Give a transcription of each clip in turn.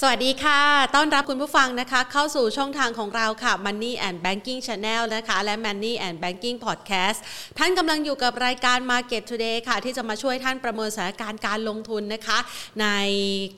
สวัสดีค่ะ ต้อนรับคุณผู้ฟังนะคะ เข้าสู่ช่องทางของเราค่ะ Money and Banking Channel นะคะ และ Money and Banking Podcast ท่านกำลังอยู่กับรายการ Market Today ค่ะ ที่จะมาช่วยท่านประเมินสถานการณ์การลงทุนนะคะ ใน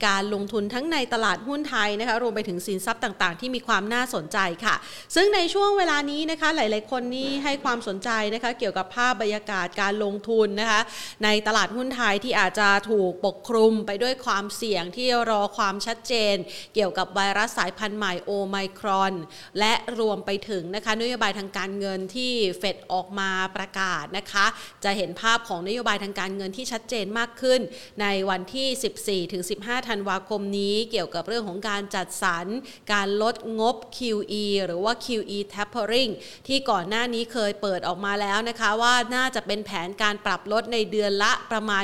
การลงทุนทั้งในตลาดหุ้นไทยนะคะ รวมไปถึงสินทรัพย์ต่างๆ ที่มีความน่าสนใจค่ะ ซึ่งในช่วงเวลานี้นะคะ หลายๆ คนนี่ให้ความสนใจนะคะ เกี่ยวกับภาพบรรยากาศการลงทุนนะคะ ในตลาดหุ้นไทยที่อาจจะถูกปกคลุมไปด้วยความเสี่ยงที่รอความชัดเจนเกี่ยวกับไวรัสสายพันธุ์ใหม่โอไมครอน และรวมไปถึงนะคะนโยบายทางการเงินที่เฟดออกมาประกาศนะคะ จะเห็นภาพของนโยบายทางการเงินที่ชัดเจนมากขึ้น ในวันที่ 14ถึง15 ธันวาคมนี้ เกี่ยวกับเรื่องของการจัดสรรการลดงบ QE หรือว่า QE tapering ที่ก่อนหน้านี้เคยเปิดออกมาแล้วนะคะว่าน่าจะเป็นแผนการปรับลดในเดือนละประมาณ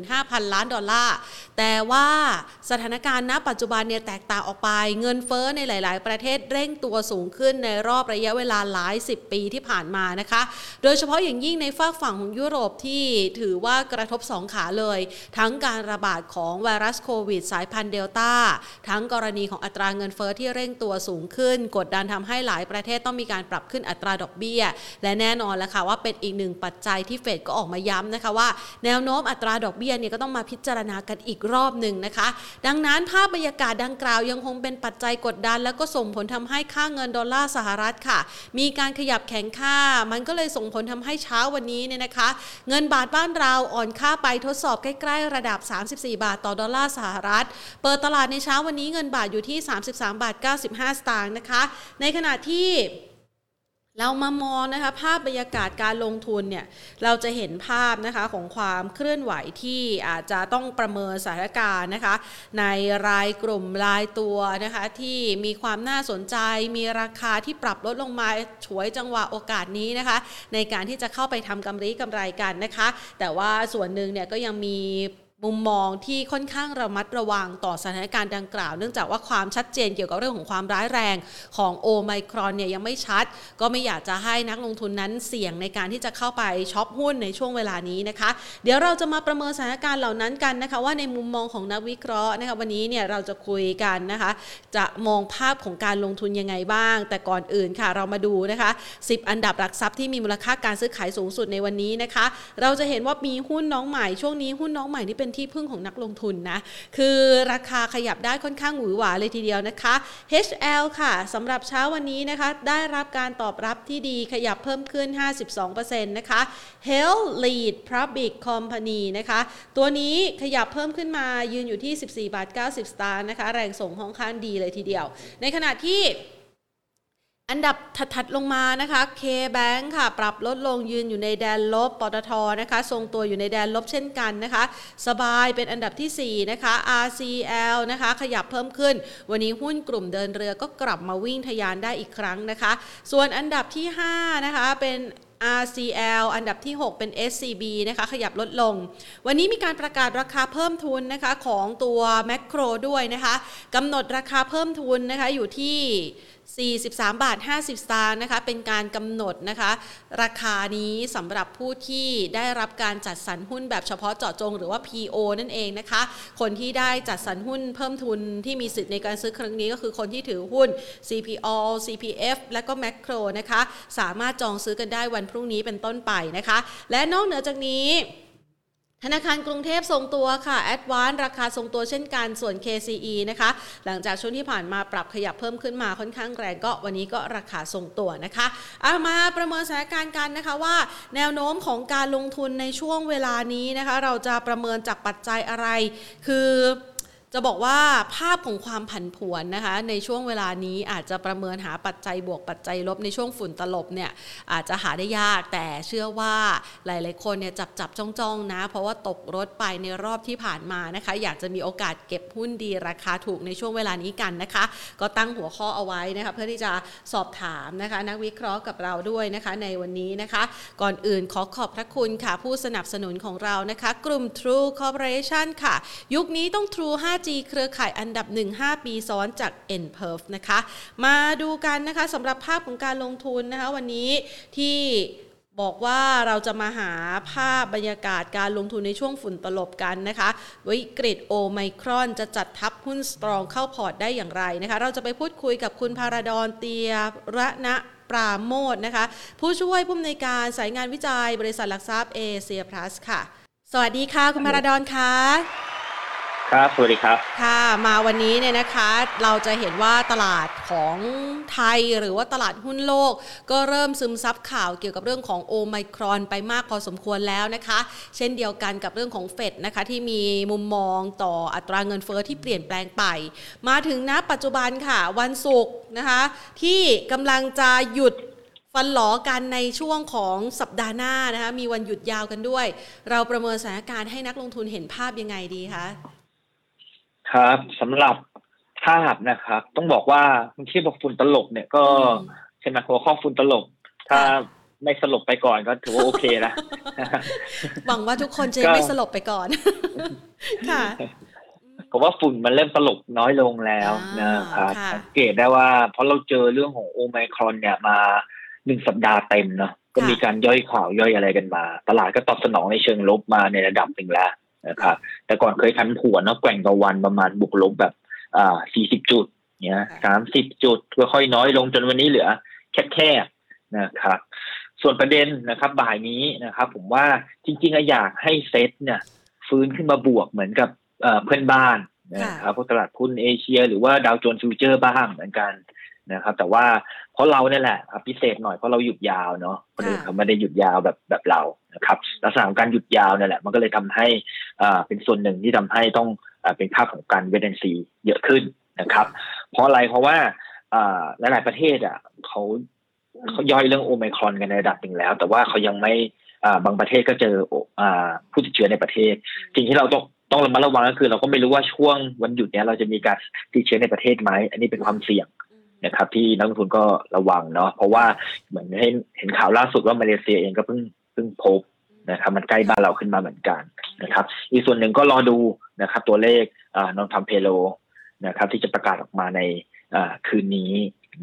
15,000 ล้านดอลลาร์ แต่ว่าสถานการณ์ณปัจจุบันเนี่ยแตกต่างออกไป เงินเฟ้อในหลาย ๆ ประเทศเร่งตัวสูงขึ้นในรอบระยะเวลาหลาย 10 ปีที่ผ่านมานะคะ โดยเฉพาะอย่างยิ่งในฝากฝั่งของยุโรปที่ถือว่ากระทบสองขาเลย ทั้งการระบาดของไวรัสโควิด สายพันธุ์เดลต้า ทั้งกรณีของอัตราเงินเฟ้อที่เร่งตัวสูงขึ้น กดดันทำให้หลายประเทศต้องมีการปรับขึ้นอัตราดอกเบี้ย และแน่นอนแล้วค่ะว่าเป็นอีกหนึ่งปัจจัยที่เฟดก็ออกมาย้ำนะคะว่า แนวโน้มอัตราดอกเบี้ยเนี่ยก็ต้องมาพิจารณากันอีกรอบหนึ่งนะคะ ดังนั้นภาพบรรยากาศดังกล่าวยังคงเป็นปัจจัยกดดัน แล้วก็ส่งผลทำให้ค่าเงินดอลลาร์สหรัฐค่ะ มีการขยับแข็งค่า มันก็เลยส่งผลทำให้เช้าวันนี้เนี่ยนะคะ เงินบาทบ้านเราอ่อนค่าไปทดสอบใกล้ๆระดับ 34 บาทต่อดอลลาร์สหรัฐ เปิดตลาดในเช้าวันนี้เงินบาทอยู่ที่ 33 บาท 95 สตางค์นะคะ ในขณะที่ เรามามองนะคะภาพบรรยากาศการลงทุนเนี่ยเราจะเห็นภาพนะคะของความเคลื่อนไหวที่อาจจะต้องประเมินสถานการณ์นะคะในรายกลุ่มรายตัวนะคะที่มีความน่าสนใจ มีราคาที่ปรับลดลงมาฉวยจังหวะโอกาสนี้นะคะในการที่จะเข้าไปทำกำไรกำไรกันนะคะ แต่ว่าส่วนหนึ่งเนี่ยก็ยังมี มุมมองที่ค่อนข้างระมัดระวังต่อสถานการณ์ดังกล่าว เนื่องจากว่าความชัดเจนเกี่ยวกับเรื่องของความร้ายแรงของโอไมครอนเนี่ยยังไม่ชัด ก็ไม่อยากจะให้นักลงทุนนั้นเสี่ยงในการที่จะเข้าไปช็อปหุ้นในช่วงเวลานี้นะคะ เดี๋ยวเราจะมาประเมินสถานการณ์เหล่านั้นกันนะคะ ว่าในมุมมองของนักวิเคราะห์นะคะวันนี้เนี่ยเราจะคุยกันนะคะ จะมองภาพของการลงทุนยังไงบ้าง แต่ก่อนอื่นค่ะเรามาดูนะคะ 10 อันดับหลักทรัพย์ที่มีมูลค่าการซื้อขายสูงสุดในวันนี้นะคะ เราจะเห็นว่ามีหุ้นน้องใหม่ช่วงนี้หุ้นน้องใหม่ที่เป็นที่พึ่งของนักลงทุนนะ คือราคาขยับได้ค่อนข้างหวือหวาเลยทีเดียวนะคะ HL ค่ะสำหรับเช้าวันนี้นะคะ ได้รับการตอบรับที่ดีขยับเพิ่มขึ้น 52%นะคะ Health Lead Public Company นะคะ ตัวนี้ขยับเพิ่มขึ้นมายืนอยู่ที่ 14บาท90 สตางค์นะคะ แรงส่งค่อนข้างดีเลยทีเดียว ในขณะที่ อันดับถัดๆลงมานะคะ K-Bank ค่ะ ปรับลดลงยืนอยู่ในแดนลบ ปตทนะคะ ทรงตัวอยู่ในแดนลบเช่นกันนะคะ สบายเป็นอันดับที่ 4 นะคะ RCL นะคะ ขยับเพิ่มขึ้น วันนี้หุ้นกลุ่มเดินเรือก็กลับมาวิ่งทะยานได้อีกครั้งนะคะ ส่วนอันดับที่ 5 นะคะ เป็น RCL อันดับที่ 6 เป็น SCB นะคะ ขยับลดลง วันนี้มีการประกาศราคาเพิ่มทุนนะคะของตัวแมคโครด้วยนะคะกำหนดราคาเพิ่มทุนนะคะอยู่ที่ 43 บาท 50 สตางค์นะคะ เป็นการกำหนดนะคะ ราคานี้สำหรับผู้ที่ได้รับการจัดสรรหุ้นแบบเฉพาะเจาะจง หรือว่า PO นั่นเองนะคะ คนที่ได้จัดสรรหุ้นเพิ่มทุนที่มีสิทธิ์ในการซื้อครั้งนี้ก็คือคนที่ถือหุ้น CPO CPF และก็ Macro นะคะ สามารถจองซื้อกันได้วันพรุ่งนี้เป็นต้นไปนะคะ และนอกเหนือจากนี้ ธนาคารกรุงเทพทรงตัวค่ะแอดวานราคาทรงตัวเช่นกันส่วน KCE นะคะ หลังจากช่วงที่ผ่านมาปรับขยับเพิ่มขึ้นมาค่อนข้างแรงก็วันนี้ก็ราคาทรงตัวนะคะเอามาประเมินสถานการณ์กันนะคะว่า แนวโน้มของการลงทุนในช่วงเวลานี้นะคะ เราจะประเมินจากปัจจัยอะไร คือ จะบอกว่าภาพของความผันผวนนะคะ ในช่วงเวลานี้อาจจะประเมินหาปัจจัยบวกปัจจัยลบในช่วงฝุ่นตลบเนี่ยอาจจะหาได้ยากแต่เชื่อว่าหลายๆคนเนี่ยจับจับจ้องจ้องนะ เพราะว่าตกรถไปในรอบที่ผ่านมานะคะ อยากจะมีโอกาสเก็บหุ้นดีราคาถูกในช่วงเวลานี้กันนะคะ ก็ตั้งหัวข้อเอาไว้นะคะเพื่อที่จะสอบถามนะคะ นักวิเคราะห์กับเราด้วยนะคะ ในวันนี้นะคะ ก่อนอื่นขอขอบพระคุณค่ะ ผู้สนับสนุนของเรานะคะ กลุ่ม True Corporation ค่ะ ยุคนี้ต้อง True 5G เครือข่ายอันดับ 1 5 ปีซ้อนจาก n p e r f นะคะ มาดูกันนะคะสำหรับภาพของการลงทุนนะคะวันนี้ที่บอกว่าเราจะมาหาภาพบรรยากาศการลงทุนในช่วงฝุ่นตลบกันนะคะวิกฤตโอไมครอนจะจัดทับหุ้นสตรองเข้าพอร์ตได้อย่างไรนะคะ เราจะไปพูดคุยกับคุณพาราดอนเตียระณะปราโมทนะคะ ผู้ช่วยผู้อำนวยการสายงานวิจัยบริษัทหลักทรัพย์เอเชียพลัสค่ะ สวัสดีค่ะ คุณพาราดอนค่ะ ครับ สวัสดีครับ ค่ะ มาวันนี้เนี่ยนะคะ เราจะเห็นว่าตลาดของไทยหรือว่าตลาดหุ้นโลก ก็เริ่มซึมซับข่าวเกี่ยวกับเรื่องของโอไมครอนไปมากพอสมควรแล้วนะคะ เช่นเดียวกันกับเรื่องของเฟดนะคะที่มีมุมมองต่ออัตราเงินเฟอ้อที่เปลี่ยนแปลงไป มาถึงณปัจจุบันค่ะ วันศุกร์นะคะ ที่กำลังจะหยุดฟันหลอกันในช่วงของสัปดาห์หน้านะคะมีวันหยุดยาวกันด้วย เราประเมินสถานการณ์ให้นักลงทุนเห็นภาพยังไงดีคะ ครับสำหรับภาพนะครับ ต้องบอกว่าเมื่อกี้บอกฝุ่นตลบเนี่ยก็ใช่ไหมหัวข้อฝุ่นตลบ ถ้าไม่สลบไปก่อนก็ถือว่าโอเคนะหวังว่าทุกคนจะไม่สลบไปก่อน ค่ะผมว่าฝุ่นมันเริ่มตลบน้อยลงแล้วนะครับสังเกตได้ว่าเพราะเราเจอเรื่องของโอไมครอนเนี่ยมาหนึ่งสัปดาห์เต็มเนาะก็มีการย่อยข่าวย่อยอะไรกันมา ตลาดก็ตอบสนองในเชิงลบมาในระดับหนึ่งแล้ว นะครับ แต่ก่อนเคยทันผวนเนาะแกว่งต่อวันประมาณบุกลบแบบอ่าสี่สิบจุดเนี่ยสามสิบจุดค่อยๆน้อยลงจนวันนี้เหลือแคบๆนะครับ ส่วนประเด็นนะครับ บ่ายนี้นะครับ ผมว่าจริงๆอยากให้เซตเนี่ย ฟื้นขึ้นมาบวกเหมือนกับเพื่อนบ้านนะครับพวกตลาดหุ้นเอเชีย หรือว่าดาวโจนส์ฟิวเจอร์บ้างเหมือนกัน นะครับ แต่ว่าเพราะเราเนี่ยแหละพิเศษหน่อยเพราะเราหยุดยาวเนาะคนอื่นเขาไม่ได้หยุดยาวแบบแบบเรานะครับลักษณะของการหยุดยาวเนี่ยแหละ มันก็เลยทำให้อ่าเป็นส่วนหนึ่งที่ทำให้ต้องอ่าเป็นภาพของการเวทเดนซีเยอะขึ้นนะครับ เพราะอะไรเพราะว่าอ่าหลายๆประเทศอะเขาเขาย่อยเรื่องโอไมครอนกันในระดับหนึ่งแล้ว แต่ว่าเขายังไม่อ่าบางประเทศก็เจออ่าผู้ติดเชื้อในประเทศสิ่งที่เราต้องต้องระมัดระวังก็คือ เราก็ไม่รู้ว่าช่วงวันหยุดเนี้ยเราจะมีการติดเชื้อในประเทศไหมอันนี้เป็นความเสี่ยง นะครับที่นักลงทุนก็ระวังเนาะเพราะว่าเหมือนให้เห็นข่าวล่าสุดว่ามาเลเซียเองก็เพิ่งเพิ่งพบนะครับมันใกล้บ้านเราขึ้นมาเหมือนกันนะครับอีกส่วนหนึ่งก็รอดูนะครับตัวเลขนอนทำเพโลนะครับที่จะประกาศออกมาในคืนนี้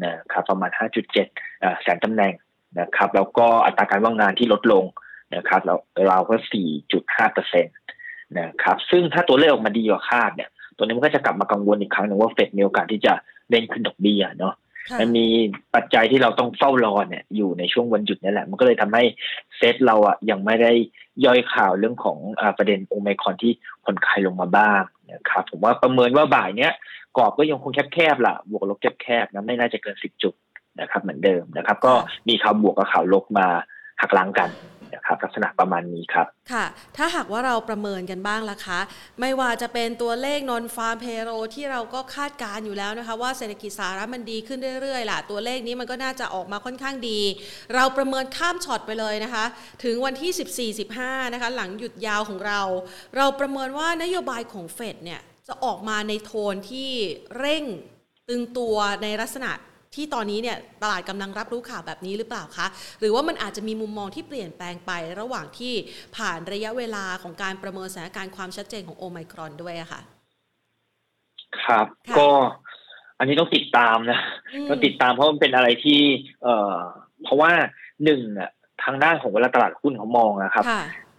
นะครับประมาณ 5.7 แสนตำแหน่งนะครับแล้วก็อัตราการว่างงานที่ลดลงนะครับเราเราก็ 4.5เปอร์เซ็นต์นะครับซึ่งถ้าตัวเลขออกมาดีกว่าคาดเนี่ยตัวนี้มันก็จะกลับมากังวลอีกครั้งหนึ่งว่าเฟดมีโอกาสที่จะ เร่งขึ้นดอกเบี้ยเนาะมันมีปัจจัยที่เราต้องเฝ้ารอเนี่ยอยู่ในช่วงวันหยุดนี่แหละ มันก็เลยทำให้เซตเราอะยังไม่ได้ย่อยข่าวเรื่องของอประเด็นโอไมคอนที่คนคลายลงมาบ้างนะครับผมว่าประเมินว่าบ่ายเนี้ยกรอบก็ยังคงแคบๆล่ะ บวกลบแคบๆนะไม่น่าจะเกินสิบจุดนะครับเหมือนเดิมนะครับ ก็มีข่าวบวกกับข่าวลบมาหักล้างกัน นะครับลักษณะประมาณนี้ครับ ค่ะ ถ้าหากว่าเราประเมินกันบ้างล่ะคะ ไม่ว่าจะเป็นตัวเลขนอนฟาร์มเพโรที่เราก็คาดการอยู่แล้วนะคะ ว่าเศรษฐกิจสหรัฐมันดีขึ้นเรื่อยๆล่ะ ตัวเลขนี้มันก็น่าจะออกมาค่อนข้างดี เราประเมินข้ามช็อตไปเลยนะคะ ถึงวันที่ 14-15 นะคะ หลังหยุดยาวของเรา เราประเมินว่านโยบายของเฟดเนี่ยจะออกมาในโทนที่เร่งตึงตัวในลักษณะ ที่ตอนนี้เนี่ยตลาดกำลังรับรู้ข่าวแบบนี้หรือเปล่าคะ หรือว่ามันอาจจะมีมุมมองที่เปลี่ยนแปลงไประหว่างที่ผ่านระยะเวลาของการประเมินสถานการณ์ความชัดเจนของโอไมครอนด้วยอะค่ะ ครับก็อันนี้ต้องติดตามนะต้องติดตามเพราะมันเป็นอะไรที่ เอ่อ เพราะว่าหนึ่งอะทางด้านของเวลาตลาดหุ้นเขามองนะครับ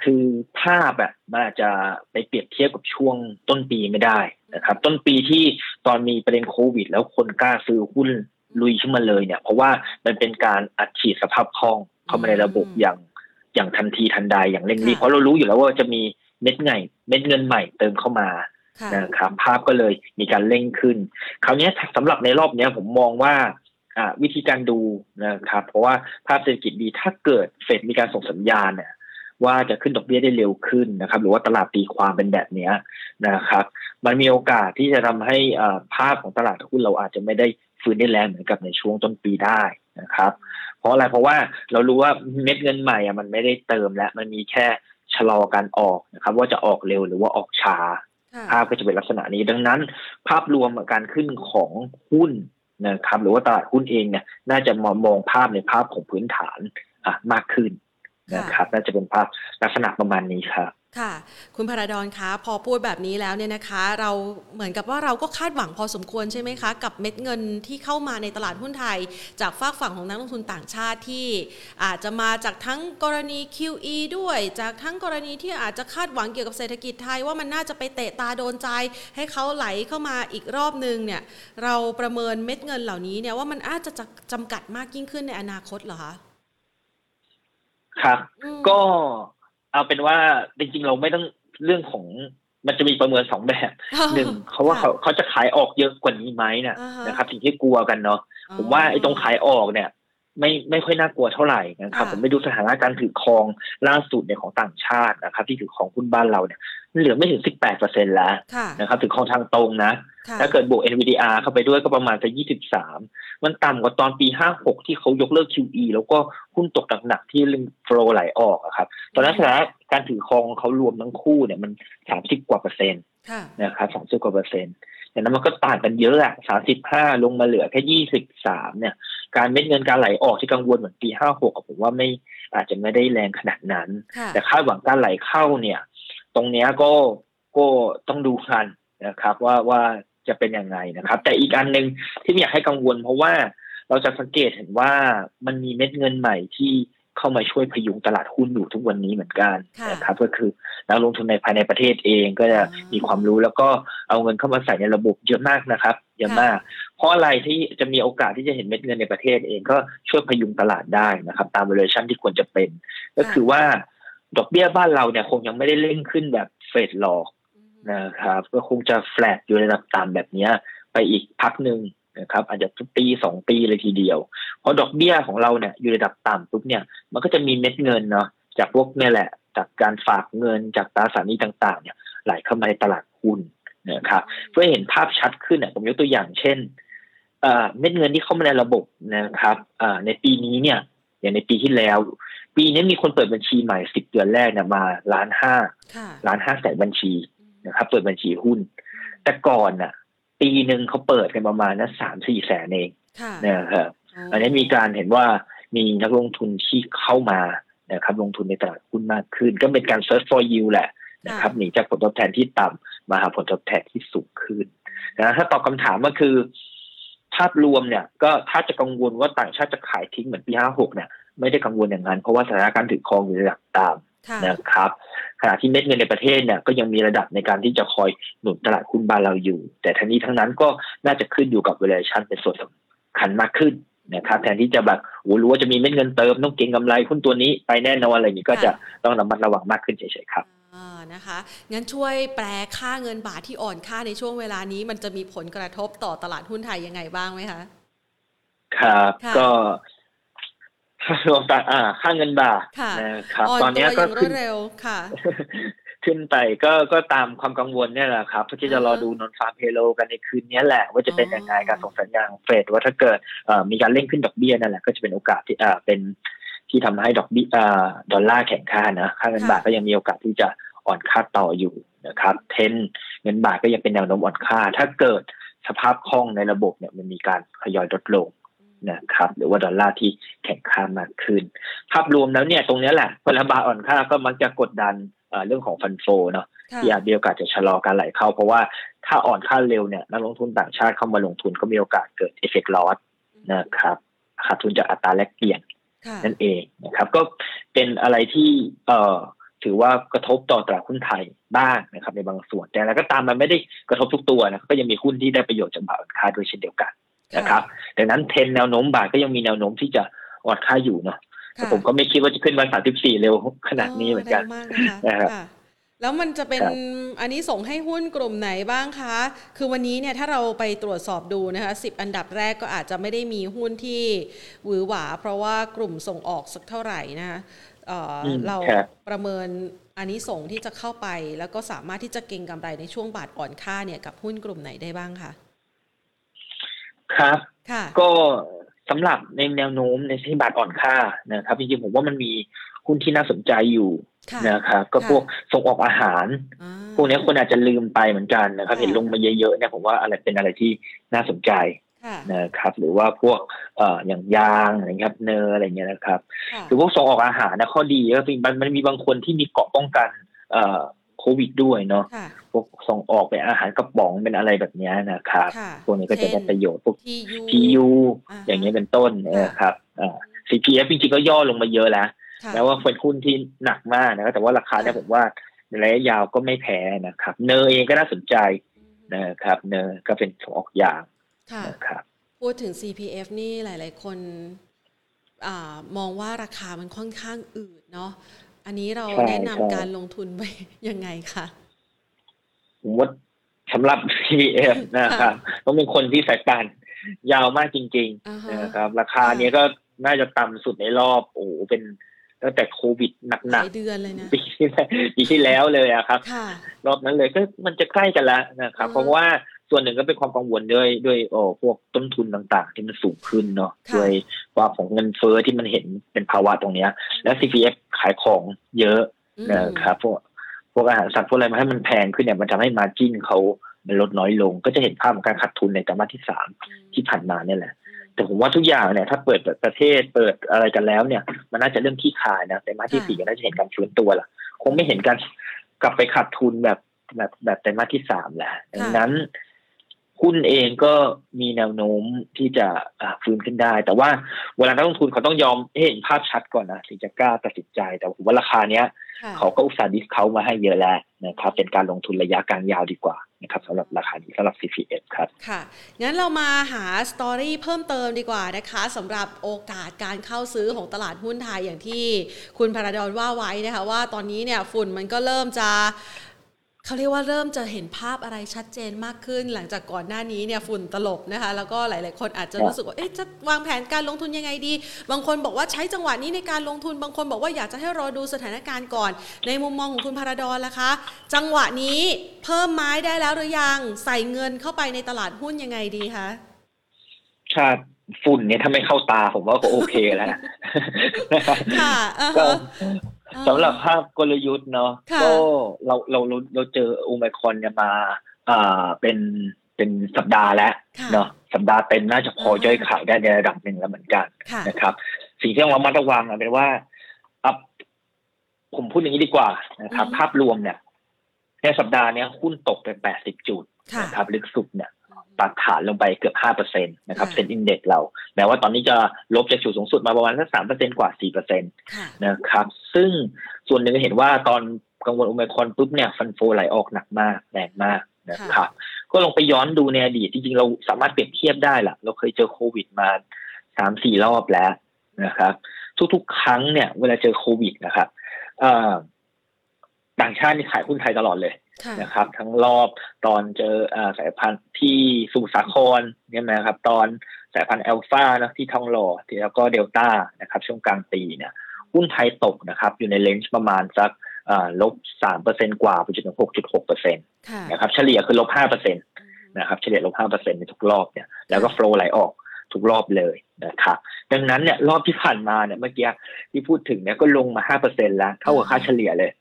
คือภาพแบบมันอาจจะไปเปรียบเทียบกับช่วงต้นปีไม่ได้นะครับ ต้นปีที่ตอนมีประเด็นโควิด แล้วคนกล้าซื้อหุ้น ลุยขึ้นมาเลยเนี่ย เพราะว่ามันเป็นการอัดฉีดสภาพคล่องเข้ามาในระบบอย่างอย่างทันทีทันใดอย่างเร่งรีบเพราะเรารู้อยู่แล้วว่าจะมีเม็ดเงินเม็ดเงินใหม่เติมเข้ามานะครับภาพก็เลยมีการเร่งขึ้น คราวนี้สำหรับในรอบนี้ผมมองว่าวิธีการดูนะครับ เพราะว่าภาพเศรษฐกิจดีถ้าเกิดเฟดมีการส่งสัญญาณเนี่ยว่าจะขึ้นดอกเบี้ยได้เร็วขึ้นนะครับ หรือว่าตลาดตีความเป็นแบบนี้นะครับ มันมีโอกาสที่จะทำให้ภาพของตลาดหุ้นเราอาจจะไม่ได้ ฟื้นได้แรงเหมือนกับในช่วงต้นปีได้นะครับ เพราะอะไรเพราะว่าเรารู้ว่าเม็ดเงินใหม่อะมันไม่ได้เติมแล้ว มันมีแค่ชะลอการออกนะครับ ว่าจะออกเร็วหรือว่าออกช้าภาพก็จะเป็นลักษณะนี้ดังนั้น ภาพรวมการขึ้นของหุ้นนะครับหรือว่าตลาดหุ้นเองเนี่ยน่าจะมองมองภาพในภาพของพื้นฐานอะมากขึ้นนะครับ น่าจะเป็นภาพลักษณะประมาณนี้ครับ ค่ะ คุณพระดอนคะ พอพูดแบบนี้แล้วเนี่ยนะคะ เราเหมือนกับว่าเราก็คาดหวังพอสมควรใช่ไหมคะ กับเม็ดเงินที่เข้ามาในตลาดหุ้นไทย จากฝากฝั่งของนักลงทุนต่างชาติที่ อาจจะมาจากทั้งกรณี QE ด้วย จากทั้งกรณีที่อาจจะคาดหวังเกี่ยวกับเศรษฐกิจไทยว่ามันน่าจะไปเตะตาโดนใจ ให้เขาไหลเข้ามาอีกรอบนึงเนี่ยเราประเมินเม็ดเงินเหล่านี้เนี่ยว่ามันอาจจะจำกัดมากยิ่งขึ้นในอนาคตเหรอคะครับก็ เอาเป็นว่าจริงๆ เราไม่ต้องเรื่องของมันจะมีประเมินสองแบบหนึ่งเขาว่าเขาเขาจะขายออกเยอะกว่านี้ไหมนะนะครับสิ่งที่กลัวกันเนาะผมว่าไอ้ตรงขายออกเนี่ย ไม่ไม่ค่อยน่ากลัวเท่าไหร่นะครับ ผมไปดูสถานะการถือครองล่าสุดเนี่ยของต่างชาตินะครับ ที่ถือครองหุ้นบ้านเราเนี่ยเหลือไม่ถึงสิบแปดเปอร์เซ็นแล้วนะครับถือครองทางตรงนะ ถ้าเกิดบวก NVDR เข้าไปด้วยก็ประมาณจะยี่สิบสามมันต่ำกว่าตอนปีห้าหกที่เขายกเลิก QE แล้วก็หุ้นตกหนักๆที่ลิงโฟลไหลออกอะครับ ตอนนั้นสถานะการถือครองเขารวมทั้งคู่เนี่ยมันสามสิบกว่าเปอร์เซ็นต์นะครับสามสิบกว่าเปอร์เซ็นต์แต่นั้นมันก็ต่างกันเยอะอะสามสิบห้าลงมาเหลือแค่ยี่สิบสามเนี่ย การเม็ดเงินการไหลออกที่กังวลเหมือนปีห้าหกผมว่าไม่อาจจะไม่ได้แรงขนาดนั้น แต่คาดหวังการไหลเข้าเนี่ย ตรงเนี้ยก็ก็ต้องดูกันนะครับ ว่าว่าจะเป็นยังไงนะครับ แต่อีกอันหนึ่งที่ไม่อยากให้กังวล เพราะว่าเราจะสังเกตเห็นว่ามันมีเม็ดเงินใหม่ที่ เข้ามาช่วยพยุงตลาดหุ้นอยู่ทุกวันนี้เหมือนกันนะครับก็คือนักลงทุนในภายในประเทศเองก็จะมีความรู้แล้วก็เอาเงินเข้ามาใส่ในระบบเยอะมากนะครับเยอะมาก เพราะอะไรที่จะมีโอกาสที่จะเห็นเม็ดเงินในประเทศเองก็ช่วยพยุงตลาดได้นะครับ ตามเวอร์ชันที่ควรจะเป็น ก็คือว่าดอกเบี้ยบ้านเราเนี่ยคงยังไม่ได้เร่งขึ้นแบบเฟดหรอกนะครับ ก็คงจะแฟลตอยู่ในระดับต่ำแบบนี้ไปอีกพักหนึ่ง นะครับอาจจะปีสองปีเลยทีเดียว เพราะดอกเบี้ยของเราเนี่ยอยู่ระดับต่ำปุ๊บเนี่ย มันก็จะมีเม็ดเงินเนาะจากพวกนี่แหละ จากการฝากเงินจากตราสารนี้ต่าง ๆ เนี่ยไหลเข้ามาในตลาดหุ้นนะครับเพื่อเห็นภาพชัดขึ้นเนี่ยผมยกตัวอย่างเช่นเม็ดเงินที่เข้ามาในระบบนะครับในปีนี้เนี่ย อย่างในปีที่แล้ว ปีนี้มีคนเปิดบัญชีใหม่สิบเดือนแรกเนี่ยมาล้านห้าล้านห้าแสนบัญชีนะครับ เปิดบัญชีหุ้น แต่ก่อนน่ะ ปีหนึ่งเขาเปิดกันประมาณนะสามสี่แสนเองนะครับอันนี้มีการเห็นว่ามีนักลงทุนที่เข้ามานะครับลงทุนในตลาดหุ้นมากขึ้น ก็เป็นการ search for yield แหละนะครับหนีจากผลตอบแทนที่ต่ำมาหาผลตอบแทนที่สูงขึ้นนะถ้าตอบคำถามก็คือ ภาพรวมเนี่ยก็ถ้าจะกังวลว่าต่างชาติจะขายทิ้งเหมือนปีห้าหกเนี่ยไม่ได้กังวลอย่างนั้น เพราะว่าสถานการณ์ถือครองอยู่ระดับต่ำ นะครับขณะที่เม็ดเงินในประเทศเนี่ยก็ยังมีระดับในการที่จะคอยหนุนตลาดหุ้นบ้านเราอยู่ แต่ทั้งนี้ทั้งนั้นก็น่าจะขึ้นอยู่กับเวลาชันเป็นส่วนสำคัญมากขึ้นนะครับแทนที่จะแบบโอ้รู้ว่าจะมีเม็ดเงินเติมต้องเก็งกำไรหุ้นตัวนี้ไปแน่นอนอะไรอย่างนี้ก็จะต้องระมัดระวังมากขึ้นเฉยๆครับนะคะ งั้นช่วยแปลค่าเงินบาทที่อ่อนค่าในช่วงเวลานี้ มันจะมีผลกระทบต่อตลาดหุ้นไทยยังไงบ้างไหมคะ ครับ ก็ รวมต่างอ่าค่าเงินบาทนะครับ ตอนนี้ก็ขึ้นเร็วค่ะ ขึ้นไปก็ก็ตามความกังวลเนี่ยแหละครับที่จะรอดูนนฟาร์มเพโลกันในคืนนี้แหละ ว่าจะเป็นยังไงการส่งสัญญาณเฟดว่าถ้าเกิดมีการเร่งขึ้นดอกเบี้ยนั่นแหละก็จะเป็นโอกาสที่อ่าเป็นที่ทำให้ดอกเบี้ยดอลลาร์แข็งค่านะค่าเงินบาทก็ยังมีโอกาสที่จะอ่อนค่าต่ออยู่นะครับเทนเงินบาทก็ยังเป็นแนวโน้มอ่อนค่า ถ้าเกิดสภาพคล่องในระบบเนี่ยมันมีการทยอยลดลง นะครับหรือว่าดอลลาร์ที่แข็งค่ามากขึ้น ภาพรวมแล้วเนี่ยตรงนี้แหละเวลาบาทอ่อนค่าก็มักจะกดดันเรื่องของ fund flow เนาะที่อาจมีโอกาสจะชะลอการไหลเข้า เพราะว่าถ้าอ่อนค่าเร็วเนี่ยนักลงทุนต่างชาติเข้ามาลงทุนก็มีโอกาสเกิด FX loss นะครับขาดทุนจากอัตราแลกเปลี่ยนนั่นเองนะครับ ก็เป็นอะไรที่เอ่อถือว่ากระทบต่อตลาดหุ้นไทยบ้างนะครับ ในบางส่วนแต่แล้วก็ตามมันไม่ได้กระทบทุกตัวนะก็ยังมีหุ้นที่ได้ประโยชน์จากบาอ่อนค่าด้วยเช่นเดียวกัน นะครับดังนั้นเทรนแนวโน้มบาทก็ยังมีแนวโน้มที่จะอ่อนค่าอยู่เนาะแต่ผมก็ไม่คิดว่าจะขึ้นวันสามสิบสี่เร็วขนาดนี้เหมือนกันนะครับแล้วมันจะเป็นอันนี้ส่งให้หุ้นกลุ่มไหนบ้างคะ คือวันนี้เนี่ยถ้าเราไปตรวจสอบดูนะคะสิบอันดับแรกก็อาจจะไม่ได้มีหุ้นที่หวือหวา เพราะว่ากลุ่มส่งออกสักเท่าไหร่นะคะเราประเมินอันนี้ส่งที่จะเข้าไป แล้วก็สามารถที่จะเก็งกำไรในช่วงบาทอ่อนค่าเนี่ยกับหุ้นกลุ่มไหนได้บ้างคะ ครับ ก็สำหรับในแนวโน้มในที่บาทอ่อนค่านะครับจริงๆผมว่ามันมีหุ้นที่น่าสนใจอยู่นะครับก็พวกส่งออกอาหาร พวกนี้คนอาจจะลืมไปเหมือนกันนะครับ เห็นลงมาเยอะๆเนี่ยผมว่าอะไรเป็นอะไรที่น่าสนใจนะครับ หรือว่าพวกเอ่ออย่างยางอะไรเงี้ยเนออะไรเงี้ยนะครับ หรือพวกส่งออกอาหารนะข้อดีก็คือมันมันมีบางคนที่มีเกาะป้องกัน เอ่อ โควิดด้วยเนาะพวกส่งออกเป็นอาหารกระป๋องเป็นอะไรแบบนี้นะครับพวกนี้ก็จะได้ประโยชน์พวก PU อย่างเงี้ยเป็นต้นนะครับอ่า CPF จริงๆก็ย่อลงมาเยอะแล้วแม้ว่าเป็นหุ้นที่หนักมากนะแต่ว่าราคาเนี่ยผมว่าในระยะยาวก็ไม่แพ้นะครับ เนอเองก็น่าสนใจนะครับ เนอก็เป็นส่งออกยางนะครับพูดถึง CPF นี่หลาย ๆ คนอมองว่าราคามันค่อนข้างอืดเนาะ อันนี้เราแนะนำการลงทุนไปยังไงคะผมว่าสำหรับ CPF นะครับต้องเป็นคนที่สายตายาวมากจริงๆนะครับ ราคาเนี้ยก็น่าจะต่ำสุดในรอบโอ้เป็นตั้งแต่โควิดหนักๆเดือนเลยนะปีที่ปีที่แล้วเลยอะครับ รอบนั้นเลยก็มันจะใกล้กันแล้วนะครับ เพราะว่า ส่วนหนึ่งก็เป็นความกังวลด้วยด้วยโอ้พวกต้นทุนต่าง ๆ ที่มันสูงขึ้นเนาะด้วยความของเงินเฟ้อที่มันเห็นเป็นภาวะตรงเนี้ย และ CPF ขายของเยอะนะครับพวกพวกอาหารสัตว์พวกอะไรมาให้มันแพงขึ้นเนี่ยมันทำให้มาจิ้นเขามันลดน้อยลง ก็จะเห็นภาพของการขาดทุนในไตรมาสที่สามที่ผ่านมาเนี่ยแหละแต่ผมว่าทุกอย่างเนี่ยถ้าเปิดประเทศเปิดอะไรกันแล้วเนี่ย มันน่าจะเริ่มที่ขายนะแต่มาที่สี่ก็น่าจะเห็นการฟื้นตัวละคงไม่เห็นการกลับไปขาดทุนแบบแบบแบบไตรมาสที่สามแหละดังนั้น หุ้นเองก็มีแนวโน้มที่จะฟื้นขึ้นได้ แต่ว่าเวลานักลงทุนเขาต้องยอมเห็นภาพชัดก่อนนะถึงจะกล้าตัดสินใจ แต่ผมว่าราคาเนี้ย เขาก็อุตส่าห์ดิสเขามาให้เยอะแล้วนะครับ เป็นการลงทุนระยะกลางยาวดีกว่านะครับสำหรับราคานี้สำหรับ CPF ครับ ค่ะ งั้นเรามาหาสตอรี่เพิ่มเติมดีกว่านะคะสำหรับโอกาสการเข้าซื้อของตลาดหุ้นไทยอย่างที่คุณพาราดอนว่าไว้นะคะว่าตอนนี้เนี่ยฝุ่นมันก็เริ่มจะ เขาเรียกว่าเริ่มจะเห็นภาพอะไรชัดเจนมากขึ้น หลังจากก่อนหน้านี้เนี่ยฝุ่นตลบนะคะ แล้วก็หลาย ๆ คนอาจจะรู้สึกว่าเอ๊ะจะวางแผนการลงทุนยังไงดี บางคนบอกว่าใช้จังหวะนี้ในการลงทุน บางคนบอกว่าอยากจะให้รอดูสถานการณ์ก่อน ในมุมมองของคุณพาราดอนล่ะคะ จังหวะนี้เพิ่มไม้ได้แล้วหรือยังใส่เงินเข้าไปในตลาดหุ้นยังไงดีคะชาฝุ่นเนี่ยถ้าไม่เข้าตาผมว่าก็โอเคแล้วค่ะ สำหรับภาพกลยุทธ์เนาะก็เราเราเราเราเจอโอไมคอนเนี่ยมา อ่าเป็นเป็นสัปดาห์แล้วเนาะสัปดาห์เต็มน่าจะพอย่อยขายได้ในระดับหนึ่งแล้วเหมือนกันนะครับสิ่งที่เรามาระวังเป็นว่าอับผมพูดอย่างนี้ดีกว่านะครับ ภาพรวมเนี่ยในสัปดาห์นี้หุ้นตกไปแปดสิบจุดนะครับลึกสุดเนี่ย ตัดฐานลงไปเกือบห้าเปอร์เซ็นตนะครับเซ็นอินเด็กเรา แม้ว่าตอนนี้จะลบจากจุดสูงสุดมาประมาณสักสามเปอร์เซ็นกว่าสี่เปอร์เซ็นตนะครับ ซึ่งส่วนหนึ่งเห็นว่าตอนกังวลโอมคอนปุ๊บเนี่ยฟันโฟไหลออกหนักมากแรงมากนะครับ ก็ลองไปย้อนดูในอดีตจริงๆ เราสามารถเปรียบเทียบได้ละเราเคยเจอโควิดมาสามสี่รอบแล้วนะครับ ทุกๆ ครั้งเนี่ย เวลาเจอโควิดนะครับ ต่างชาตินี่ขายหุ้นไทยตลอดเลยนะครับ ทั้งรอบตอนเจอสายพันธุ์ที่สุสาครเนี่ยนะครับ ตอนสายพันธุ์อัลฟานะที่ทองหล่อแล้วก็เดลต้านะครับ ช่วงกลางปีเนี่ยหุ้นไทยตกนะครับ อยู่ในเลนจ์ประมาณสักลบสามเปอร์เซ็นกว่าไปจนถึงหกจุดหกเปอร์เซ็นต์นะครับ เฉลี่ยคือลบห้าเปอร์เซ็นตนะครับ เฉลี่ยลบห้าเปอร์เซ็นในทุกรอบเนี่ยแล้วก็โฟล์ไหลออกทุกรอบเลยนะครับ ดังนั้นเนี่ยรอบที่ผ่านมาเนี่ยเมื่อกี้ที่พูดถึงเนี่ยก็ลงมาห้าเปอร์เซ็นแล้วเท่ากับค่าเฉลี่ยเลย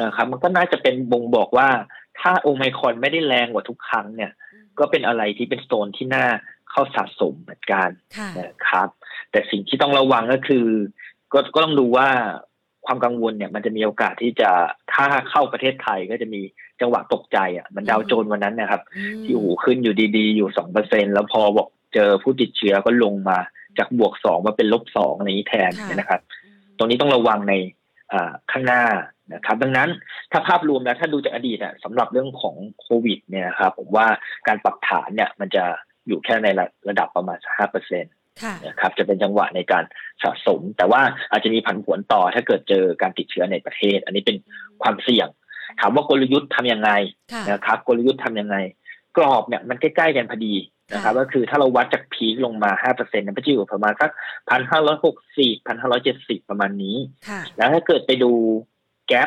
นะครับมันก็น่าจะเป็นบ่งบอกว่า ถ้าโอไมคอนไม่ได้แรงกว่าทุกครั้งเนี่ย ก็เป็นอะไรที่เป็นโซนที่น่าเข้าสะสมเหมือนกันนะครับ แต่สิ่งที่ต้องระวังก็คือ ก็ก็ต้องดูว่าความกังวลเนี่ยมันจะมีโอกาสที่จะถ้าเข้าประเทศไทยก็จะมีจังหวะตกใจอะมันดาวโจนวันนั้นนะครับ ที่หูขึ้นอยู่ดีๆ อยู่สองเปอร์เซ็นแล้วพอบอกเจอผู้ติดเชื้อก็ลงมาจากบวกสองมาเป็นลบสองในนี้แทนนะครับ ตรงนี้ต้องระวังใน ข้างหน้านะครับ ดังนั้นถ้าภาพรวมแล้วถ้าดูจากอดีตอะสำหรับเรื่องของโควิดเนี่ยครับผมว่าการปรับฐานเนี่ยมันจะอยู่แค่ในระดับประมาณห้าเปอร์เซ็นต์นะครับจะเป็นจังหวะในการสะสม แต่ว่าอาจจะมีผันผวนต่อถ้าเกิดเจอการติดเชื้อในประเทศ อันนี้เป็นความเสี่ยง ถามว่ากลยุทธ์ทํำยังไงนะครับ กลยุทธ์ทํำยังไง กรอบเนี่ยมันใกล้ๆกันพอดี นะครับก็คือถ้าเราวัดจากพีคลงมาห้าเปอร์เซ็นต์มันจะอยู่ประมาณสักพันห้าร้อยหกสิบพันห้าร้อยเจ็ดสิบประมาณนี้ แล้วถ้าเกิดไปดูแกล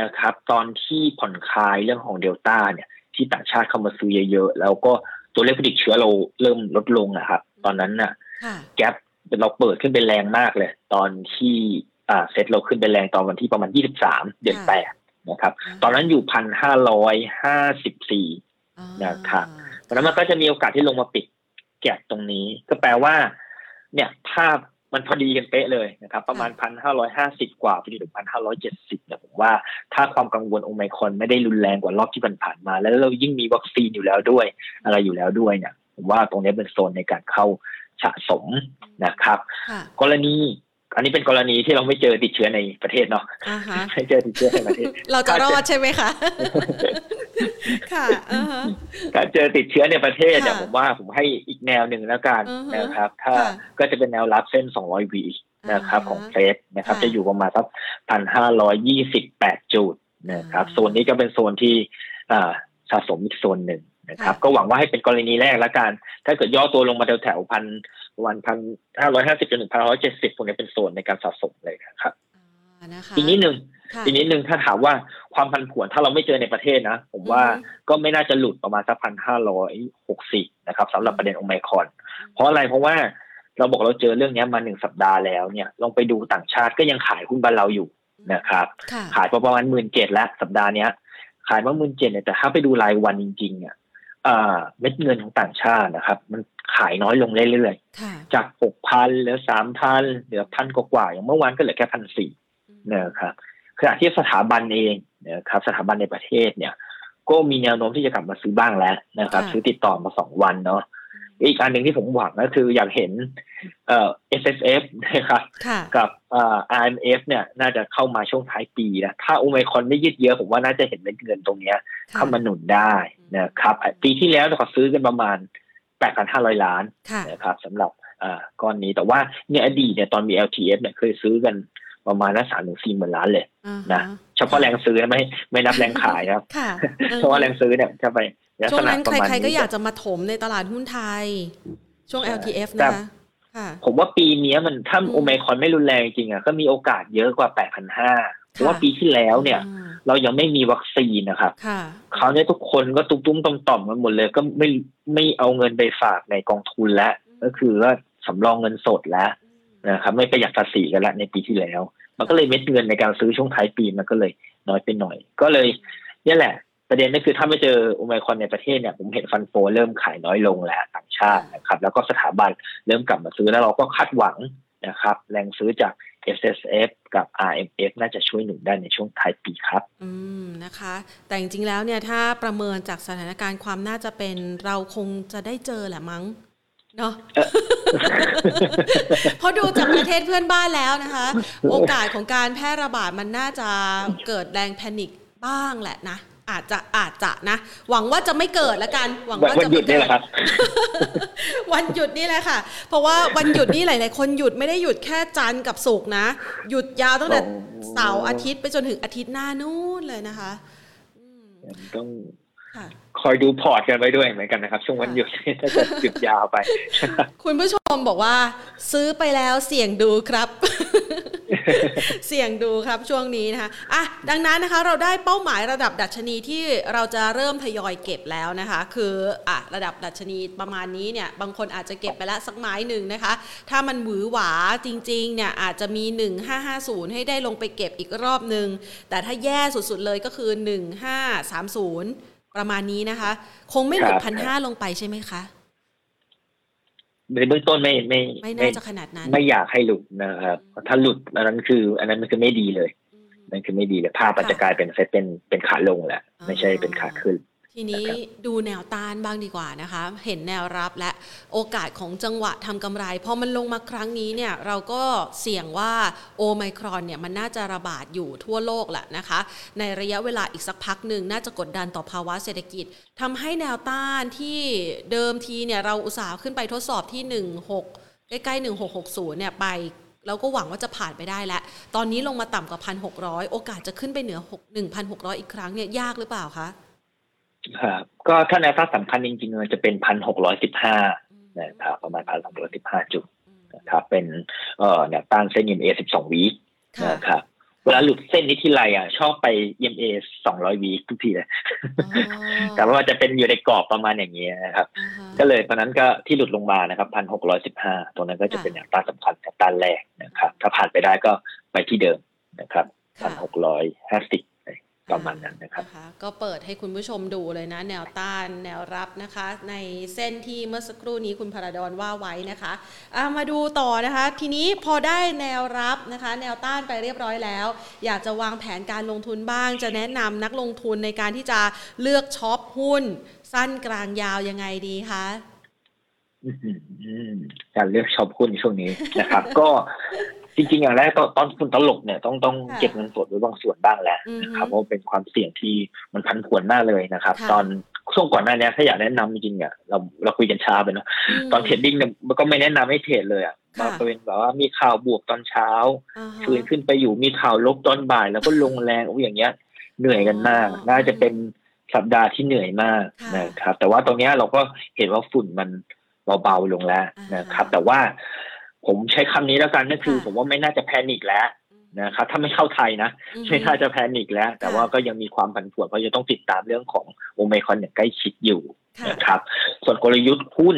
นะครับ ตอนที่ผ่อนคลายเรื่องของเดลต้าเนี่ย ที่ต่างชาติเข้ามาซื้อเยอะๆ แล้วก็ตัวเลขผู้ติดเชื้อเราเริ่มลดลงนะครับ ตอนนั้นน่ะ แกลเราเปิดขึ้นเป็นแรงมากเลย ตอนที่อ่าเซ็ตเราขึ้นเป็นแรงตอนวันที่ประมาณยี่สิบสามเดือนแปดนะครับ ตอนนั้นอยู่พันห้าร้อยห้าสิบสี่นะครับ เพราะนั้นมันก็จะมีโอกาสที่ลงมาปิดแกะตรงนี้ ก็แปลว่า เนี่ยภาพมันพอดีกันเป๊ะเลยนะครับ ประมาณพันห้าร้อยห้าสิบกว่าไปถึงพันห้าร้อยเจ็ดสิบเนี่ยผมว่าถ้าความกังวลโอไมคอนไม่ได้รุนแรงกว่ารอบที่ผ่านมา แล้วเรายิ่งมีวัคซีนอยู่แล้วด้วย อะไรอยู่แล้วด้วยเนี่ย ผมว่าตรงนี้เป็นโซนในการเข้าสะสมนะครับ กรณีอันนี้เป็นกรณีที่เราไม่เจอติดเชื้อในประเทศเนาะไม่เจอติดเชื้อในประเทศ เราจะรอดใช่ไหมคะ ค่ะการเจอติดเชื้อในประเทศเนี่ยผมว่าผมให้อีกแนวหนึ่งแล้วกันนะครับ ถ้าก็จะเป็นแนวรับเส้น 200 วีนะครับของเฟสนะครับ จะอยู่ประมาณสักพันห้าร้อยยี่สิบแปดจุดนะครับโซนนี้ก็เป็นโซนที่สะสมอีกโซนหนึ่งนะครับ ก็หวังว่าให้เป็นกรณีแรกแล้วกัน ถ้าเกิดย่อตัวลงมาแถวแถวพันวันพันห้าร้อยห้าสิบจนถึงพันร้อยเจ็ดสิบพวกนี้เป็นโซนในการสะสมเลยครับอีกนิดหนึ่งอีกนิดหนึ่งถ้าถามว่า ความพันผวนถ้าเราไม่เจอในประเทศนะ ผมว่าก็ไม่น่าจะหลุดประมาณสักพันห้าร้อยหกสิบนะครับสำหรับประเด็นองไมคอน เพราะอะไรเพราะว่าเราบอกเราเจอเรื่องนี้มาหนึ่งสัปดาห์แล้วเนี่ยลองไปดูต่างชาติก็ยังขายหุ้นบ้านเราอยู่นะครับ ขายประมาณหมื่นเจ็ดแล้วสัปดาห์เนี้ย ขายมาหมื่นเจ็ดเนี่ยแต่ถ้าไปดูรายวันจริงๆเนี่ยเม็ดเงินของต่างชาตินะครับ มันขายน้อยลงเรื่อยๆ จากหกพันเหลือสามพันเหลือพันกว่าอย่างเมื่อวานก็เหลือแค่พันสี่นะครับ ขณะที่สถาบันเองนะครับสถาบันในประเทศเนี่ย ก็มีแนวโน้มที่จะกลับมาซื้อบ้างแล้วนะครับ ซื้อติดต่อมาสองวันเนาะอีกอันหนึ่งที่ผมหวังก็คืออยากเห็นเอ่อ S S F นะครับกับเอ่อ I M F เนี่ยน่าจะเข้ามาช่วงท้ายปีนะถ้าโอไมคอนไม่ยืดเยอะผมว่าน่าจะเห็นเงินตรงเนี้ยเข้ามาหนุนได้นะครับปีที่แล้วเราซื้อกันประมาณ 8,500 ล้านนะครับสำหรับก้อนนี้แต่ว่าเนี่ยอดีตเนี่ยตอนมี LTF เนี่ยเคยซื้อกัน ประมาณนักสามถึงสี่หมื่นล้านเลยนะเฉพาะแรงซื้อไม่ไม่นับแรงขายครับเพราะว่าแรงซื้อเนี่ยจะไปช่วงนั้นใครๆก็อยากจะมาถมในตลาดหุ้นไทย ช่วง LTF นะคะผมว่าปีนี้มันถ้าโอเมคอนไม่รุนแรงจริงอะก็มีโอกาสเยอะกว่าแปดพันห้าเพราะว่าปีที่แล้วเนี่ย เรายังไม่มีวัคซีนนะครับคราวนี้ทุกคนก็ตุ้มๆต่อมๆกันหมดเลย ก็ไม่ไม่เอาเงินไปฝากในกองทุนแล้วก็คือว่าสำรองเงินสดแล้ว นะครับไม่ประหยัดภาษีกันละในปีที่แล้ว มันก็เลยเม็ดเงินในการซื้อช่วงท้ายปีมันก็เลยน้อยไปหน่อย ก็เลยนี่แหละ ประเด็นก็คือถ้าไม่เจอโอไมคอนในประเทศเนี่ยผมเห็นฟันโฟเริ่มขายน้อยลงแล้วต่างชาตินะครับ แล้วก็สถาบันเริ่มกลับมาซื้อแล้วเราก็คาดหวังนะครับ แรงซื้อจาก S S F กับ R M F น่าจะช่วยหนุนได้ในช่วงท้ายปีครับ อืมนะคะ แต่จริงๆแล้วเนี่ยถ้าประเมินจากสถานการณ์ความน่าจะเป็นเราคงจะได้เจอแหละมั้ง เนาะเพราะดูจากประเทศเพื่อนบ้านแล้วนะคะ โอกาสของการแพร่ระบาดมันน่าจะเกิดแรงแพนิคบ้างแหละนะอาจจะอาจจะนะ หวังว่าจะไม่เกิดละกัน หวังว่าจะไม่เกิดวันหยุดนี่แหละค่ะ เพราะว่าวันหยุดนี่หลาย ๆ คนหยุดไม่ได้หยุดแค่จันทร์กับศุกร์นะ หยุดยาวตั้งแต่เสาร์อาทิตย์ไปจนถึงอาทิตย์หน้านู่นเลยนะคะต้อง คอยดูพอร์ตกันไว้ด้วยเหมือนกันนะครับ ช่วงวันหยุดถ้าจะหยุดยาวไป คุณผู้ชมบอกว่า ซื้อไปแล้วเสี่ยงดูครับ เสี่ยงดูครับช่วงนี้นะคะอะดังนั้นนะคะเราได้เป้าหมายระดับดัชนีที่เราจะเริ่มทยอยเก็บแล้วนะคะ คืออะระดับดัชนีประมาณนี้เนี่ยบางคนอาจจะเก็บไปแล้วสักไม้หนึ่งนะคะ ถ้ามันหวือหวาจริงๆเนี่ยอาจจะมี 1550 ให้ได้ลงไปเก็บอีกรอบหนึ่งแต่ถ้าแย่สุดๆเลยก็คือ 1530 ประมาณนี้นะคะ คงไม่หลุดพันห้าลงไปใช่ไหมคะในเบื้องต้นไม่ไม่ไม่น่าจะขนาดนั้น ไม่อยากให้หลุดนะครับถ้าหลุดอันนั้นคือ อันนั้นมันคือไม่ดีเลยนั่นคือไม่ดีเลยภาพมันจะกลายเป็นเซตเป็นเป็นขาลงแหละ ไม่ใช่เป็นขาขึ้น ทีนี้ดูแนวต้านบ้างดีกว่านะคะ เห็นแนวรับและโอกาสของจังหวะทำกำไรพอมันลงมาครั้งนี้เนี่ยเราก็เสี่ยงว่าโอไมครอนเนี่ยมันน่าจะระบาดอยู่ทั่วโลกแหละนะคะ ในระยะเวลาอีกสักพักหนึ่งน่าจะกดดันต่อภาวะเศรษฐกิจทำให้แนวต้านที่เดิมทีเนี่ยเราอุตส่าห์ขึ้นไปทดสอบที่ 16 ใกล้ๆ 1660 เนี่ยไปเราก็หวังว่าจะผ่านไปได้แล้ว ตอนนี้ลงมาต่ำกว่า 1,600 โอกาสจะขึ้นไปเหนือ 1,600 อีกครั้งเนี่ยยากหรือเปล่าคะ ครับก็ถ้าแนวต้านสำคัญจริงๆมันจะเป็นพันหกร้อยสิบห้านะครับประมาณพันหกร้อยสิบห้าจุดนะครับเป็นเอ่อแนวต้านเส้น EMA สิบสองวีนะครับเวลาหลุดเส้นนี้ที่ไรอะ ชอบไป EMA สองร้อยวีทุกทีเลย แต่ว่าจะเป็นอยู่ในกรอบประมาณอย่างนี้นะครับ ก็เลยตอนนั้นก็ที่หลุดลงมานะครับพันหกร้อยสิบห้าตรงนั้นก็จะเป็นแนวต้านสำคัญแนวต้านแรกนะครับ ถ้าผ่านไปได้ก็ไปที่เดิมนะครับพันหกร้อยห้าสิบ ประมาณนั้นนะครับก็เปิดให้คุณผู้ชมดูเลยนะ แนวต้านแนวรับนะคะ ในเส้นที่เมื่อสักครู่นี้คุณพราดอนว่าไว้นะคะะมาดูต่อนะคะ ทีนี้พอได้แนวรับนะคะ แนวต้านไปเรียบร้อยแล้ว อยากจะวางแผนการลงทุนบ้าง จะแนะนำนักลงทุนในการที่จะเลือก shop หุ้น สั้นกลางยาวยังไงดีคะการเลือก shop หุ้นช่วงนี้นะครับ ก็ จริงๆอย่างแรกตอนคุณตลกเนี่ยต้องต้องเก็บเงินสดไว้บางส่วนบ้างแหละนะครับเพราะเป็นความเสี่ยงที่มันผันผวนมากเลยนะครับ ตอนช่วงก่อนหน้านี้ถ้าอยากแนะนำจริงๆอะเราเราคุยกันช้าไปเนาะตอน trading เนี่ยมันก็ไม่แนะนำให้ trade เลยอะมาเป็นแบบว่ามีข่าวบวกตอนเช้าฟื้นขึ้นไปอยู่มีข่าวลบตอนบ่าย แล้วก็ลงแรงโอ้อย่างเงี้ย เหนื่อยกันมาก น่าจะเป็นสัปดาห์ที่เหนื่อยมากนะครับ แต่ว่าตรงนี้เราก็เห็นว่าฝุ่นมันเบาๆลงแล้วนะครับ แต่ว่า ผมใช้คำนี้แล้วกันนั่นคือ ผมว่าไม่น่าจะ panic แล้วนะครับถ้าไม่เข้าไทยนะไม่น่าจะ panic แล้ว แต่ว่าก็ยังมีความผันผวนเพราะจะต้องติดตามเรื่องของโอเมคอนอย่างใกล้ชิดอยู่นะครับ ส่วนกลยุทธ์หุ้น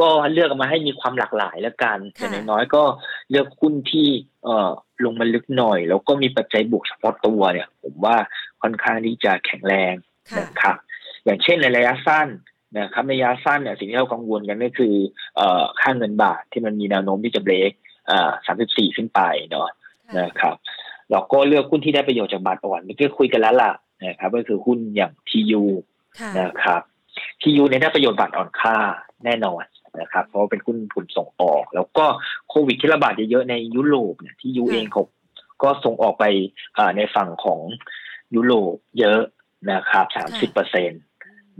ก็เลือกมาให้มีความหลากหลายแล้วกันแต่น้อยก็เลือกหุ้นที่เอ่อลงมาลึกหน่อย แล้วก็มีปัจจัยบวกเฉพาะตัวเนี่ย ผมว่าค่อนข้างที่จะแข็งแรงนะครับอย่างเช่นในระยะสั้น นะครับในระยะสั้นเนี่ยสิ่งที่เรากังวลกันก็คือเอ่อค่าเงินบาทที่มันมีแนวโน้มที่จะเบรกอ่าสามสิบสี่ขึ้นไปเนาะนะครับเราก็เลือกหุ้นที่ได้ประโยชน์จากบาทอ่อนเมื่อกี้คุยกันแล้วล่ะนะครับก็คือหุ้นอย่างทียูนะครับทียูเนี่ยได้ประโยชน์บาทอ่อนค่าแน่นอนนะครับ เพราะเป็นหุ้นผุนส่งออก แล้วก็โควิดที่ระบาดเยอะๆในยุโรปเนี่ยที่ยูเองเขาก็ส่งออกไปในฝั่งของยุโรปเยอะนะครับสามสิบเปอร์เซ็นต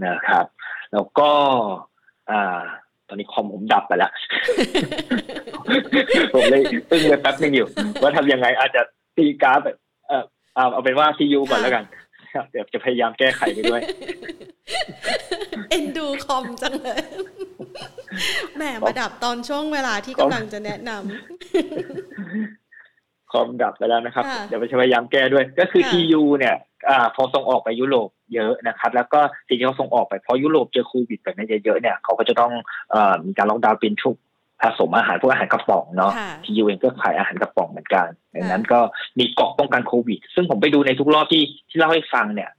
นะครับ แล้วก็อ่าตอนนี้คอมผมดับไปแล้ว ผมเลยตึ้งไปแป๊บนึงอยู่ ว่าทำยังไงอาจจะตีกราฟเออเอาเป็นว่าซียูก่อนแล้วกันเดี๋ยวจะพยายามแก้ไขไปด้วย เอ็นดูคอมจังเลยแหมมาดับตอนช่วงเวลาที่กำลังจะแนะนำคอมดับไปแล้วนะครับ เดี๋ยวไปพยายามแก้ด้วย ก็คือทียูเนี่ยอ่าพอส่งออกไปยุโรป เยอะนะครับ แล้วก็สิ่งที่เขาส่งออกไปเพราะยุโรปเจอโควิดแบบนี้เยอะๆเนี่ยเขาก็จะต้องอมีการล็อกดาวน์เป็นชุกผสมอาหารพวกอาหารกระป๋องเนาะที่ยูเองก็ขายอาหารกระป๋องเหมือนกันดังนั้นก็มีเกาะป้องกันโควิด ซึ่งผมไปดูในทุกรอบที่ที่เล่าให้ฟังเนี่ย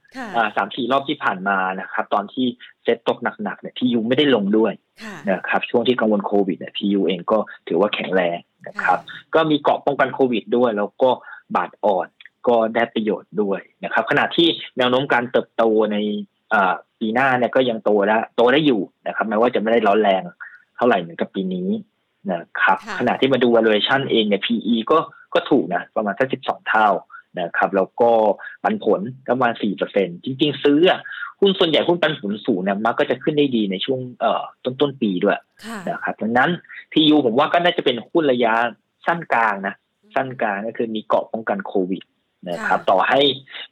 สามสี่รอบที่ผ่านมานะครับ ตอนที่เซ็ตตกหนักๆเนี่ยที่ยูไม่ได้ลงด้วยนะครับช่วงที่กังวลโควิดเนี่ยที่ยูเองก็ถือว่าแข็งแรงนะครับ ก็มีเกาะป้องกันโควิดด้วย แล้วก็บาดอ่อน ก็ได้ประโยชน์ด้วยนะครับ ขณะที่แนวโน้มการเติบโตในปีหน้าเนี่ยก็ยังโตได้โตได้อยู่นะครับแม้ว่าจะไม่ได้ร้อนแรงเท่าไหร่เหมือนกับปีนี้นะครับ ขณะที่มาดู valuation เองเนี่ย PE ก็ก็ถูกนะประมาณสักสิบสองเท่านะครับแล้วก็ปันผลประมาณสี่เปอร์เซ็นจริง ๆ ซื้อหุ้นส่วนใหญ่หุ้นปันผลสูงเนี่ยมักก็จะขึ้นได้ดีในช่วงเอ่อต้นต้นปีด้วยนะครับดังนั้น PU ผมว่าก็น่าจะเป็นหุ้นระยะสั้นกลางนะสั้นกลางก็คือมีเกาะป้องกันโควิด นะครับ ต่อให้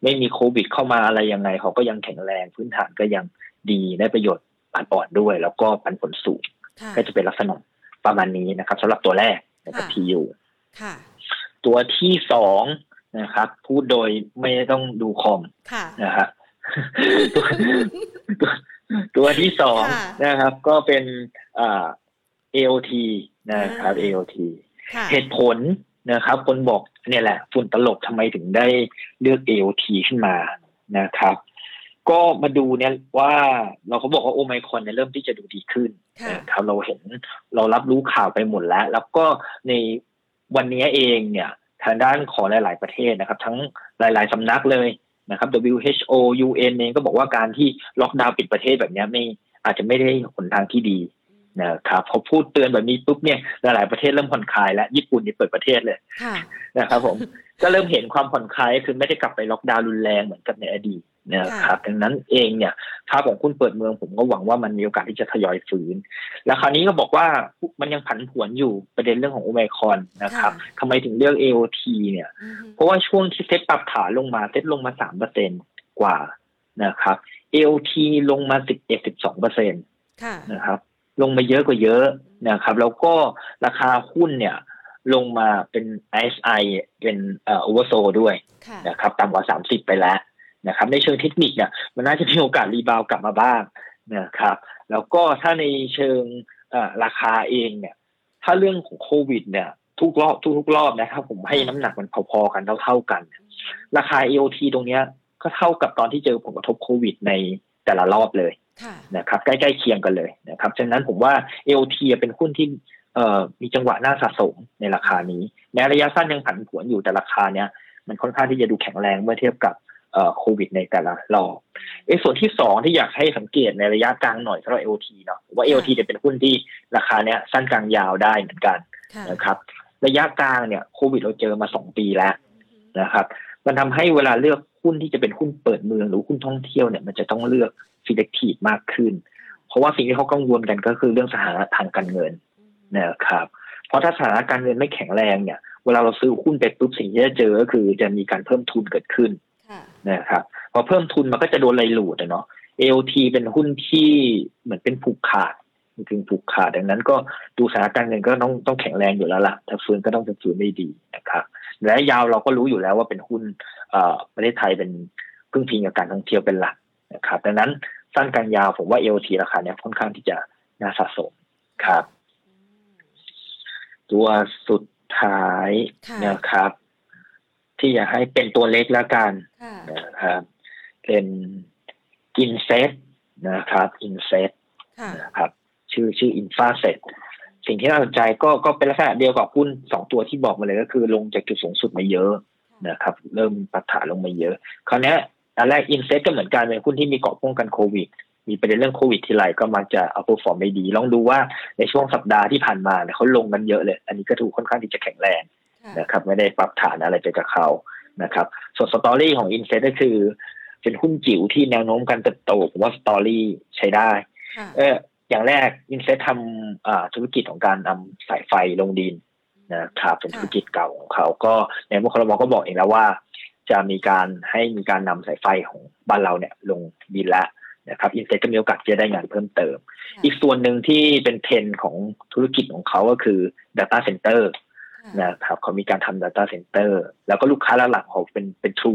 ไม่มีโควิดเข้ามาอะไรยังไงเขาก็ยังแข็งแรงพื้นฐานก็ยังดีได้ประโยชน์ปันปอดด้วย แล้วก็ปันผลสูงก็จะเป็นลักษณะประมาณนี้นะครับสำหรับตัวแรกนะครับ PU ตัวที่สองนะครับ พูดโดยไม่ต้องดูคอมนะฮะตัวตัวที่สองนะครับ ก็เป็นอ่า AOT นะครับ AOT เหตุผลนะครับ คนบอก เนี่ยแหละฝุ่นตลบทำไมถึงได้เลือก AOT ขึ้นมานะครับ ก็มาดูเนี่ยว่าเราเขาบอกว่าโอไมคอนเนี่ยเริ่มที่จะดูดีขึ้นนะครับเราเห็นเรารับรู้ข่าวไปหมดแล้ว แล้วก็ในวันนี้เองเนี่ยทางด้านของหลาย ๆ ประเทศนะครับ ทั้งหลาย ๆ สำนักเลยนะครับ WHO UN เองก็บอกว่าการที่ล็อกดาวน์ปิดประเทศแบบนี้ไม่อาจจะไม่ได้หนทางที่ดี นะครับพอพูดเตือนแบบนี้ปุ๊บเนี่ยหลายๆประเทศเริ่มผ่อนคลายแล้วญี่ปุ่นนี่เปิดประเทศเลยนะครับผมก็เริ่มเห็นความผ่อนคลายคือไม่ได้กลับไปล็อกดาวน์รุนแรงเหมือนกับในอดีตนะครับดังนั้นเองเนี่ยภาพของคุณเปิดเมืองผมก็หวังว่ามันมีโอกาสที่จะทยอยฟื้น แล้วคราวนี้ก็บอกว่ามันยังผันผวนอยู่ประเด็นเรื่องของโอไมคอนนะครับทำไมถึงเลือก AOT เนี่ย เพราะว่าช่วงที่เซ็ตปรับขาลงมาเซ็ตลงมาสามเปอร์เซ็นกว่านะครับ AOT ลงมาสิบเอ็ดสิบสองเปอร์เซ็นต์นะครับ ลงมาเยอะกว่าเยอะนะครับ แล้วก็ราคาหุ้นเนี่ยลงมาเป็น ISI เป็นเอ่อ overso ด้วยนะครับต่ำกว่าสามสิบไปแล้วนะครับ ในเชิงเทคนิคเนี่ยมันน่าจะมีโอกาสรีบาวกลับมาบ้างนะครับ แล้วก็ถ้าในเชิงราคาเองเนี่ย ถ้าเรื่องของโควิด เนี่ย ทุกรอบทุกทุกรอบนะครับ ผมให้น้ำหนักมันพอๆกันเท่าๆกัน ราคา EOT ตรงเนี้ยก็เท่ากับตอนที่เจอผลกระทบโควิดในแต่ละรอบเลย นะครับใกล้ๆเคียงกันเลยนะครับฉะนั้นผมว่า AOT เป็นหุ้นที่มีจังหวะน่าสะสมในราคานี้แม้ระยะสั้นยังผันผวนอยู่แต่ราคาเนี้ยมันค่อนข้างที่จะดูแข็งแรงเมื่อเทียบกับโควิดในแต่ละรอบเอส่วนที่สองที่อยากให้สังเกตในระยะกลางหน่อยสำหรับ AOT เนาะว่า AOT จะเป็นหุ้นที่ราคาเนี้ยสั้นกลางยาวได้เหมือนกันนะครับ ระยะกลางเนี่ยโควิดเราเจอมาสองปีแล้วนะครับ มันทำให้เวลาเลือก หุ้นที่จะเป็นหุ้นเปิดเมืองหรือหุ้นท่องเที่ยวเนี่ยมันจะต้องเลือก selective มากขึ้น เพราะว่าสิ่งที่เขากังวลกันก็คือเรื่องสถานะทางการเงินนะครับ เพราะถ้าสถานะการเงินไม่แข็งแรงเนี่ย เวลาเราซื้อหุ้นไปปุ๊บสิ่งที่จะเจอก็คือจะมีการเพิ่มทุนเกิดขึ้นนะครับพอเพิ่มทุนมันก็จะโดนไลหลูดเนาะ AOT เป็นหุ้นที่เหมือนเป็นผูกขาดถึงผูกขาดดังนั้นก็ดูสถานการณ์เงินก็ต้องต้องแข็งแรงอยู่แล้วล่ะ ถ้าฟื้นก็ต้องจะฟื้นได้ดีนะครับและยาวเราก็รู้อยู่แล้วว่าเป็นหุ้น ประเทศไทยเป็นพึ่งพิงกับการท่องเที่ยวเป็นหลักนะครับ ดังนั้นสั้นกลางยาวผมว่า AOT ราคาเนี้ยค่อนข้างที่จะน่าสะสมครับ ตัวสุดท้ายนะครับ ที่อยากให้เป็นตัวเล็กแล้วกันนะครับเป็น INSET นะครับ INSET นะครับ ชื่อชื่อ Infraset สิ่งที่น่าสนใจก็ก็เป็นลักษณะเดียวกับหุ้นสองตัวที่บอกมาเลยก็คือลงจากจุดสูงสุดมาเยอะ นะครับเริ่มปรับฐานลงมาเยอะ คราวนี้อันแรก INSET ก็เหมือนกันเป็นหุ้นที่มีเกราะป้องกันโควิด มีประเด็นเรื่องโควิดทีไรก็มักจะ outperform ได้ดี ลองดูว่าในช่วงสัปดาห์ที่ผ่านมาเนี่ยเขาลงกันเยอะเลย อันนี้ก็ถูกค่อนข้างที่จะแข็งแรงนะครับไม่ได้ปรับฐานอะไรไปกับเขานะครับส่วน story ของ INSET ก็คือ เป็นหุ้นจิ๋วที่แนวโน้มการเติบโตผมว่า story ใช้ได้ เอออย่างแรก INSET ทำธุรกิจของการนำสายไฟลงดิน นะครับเป็นธุรกิจเก่าของเขาก็ในมุขรมก็บอกเองแล้วว่า จะมีการให้มีการนำสายไฟของบ้านเราเนี่ยลงดินแล้วนะครับ INSET ก็มีโอกาสจะได้งานเพิ่มเติม อีกส่วนหนึ่งที่เป็นเทรนของธุรกิจของเขาก็คือ Data Center นะครับเขามีการทำ Data Center แล้วก็ลูกค้าหลักของเป็นเป็นทรู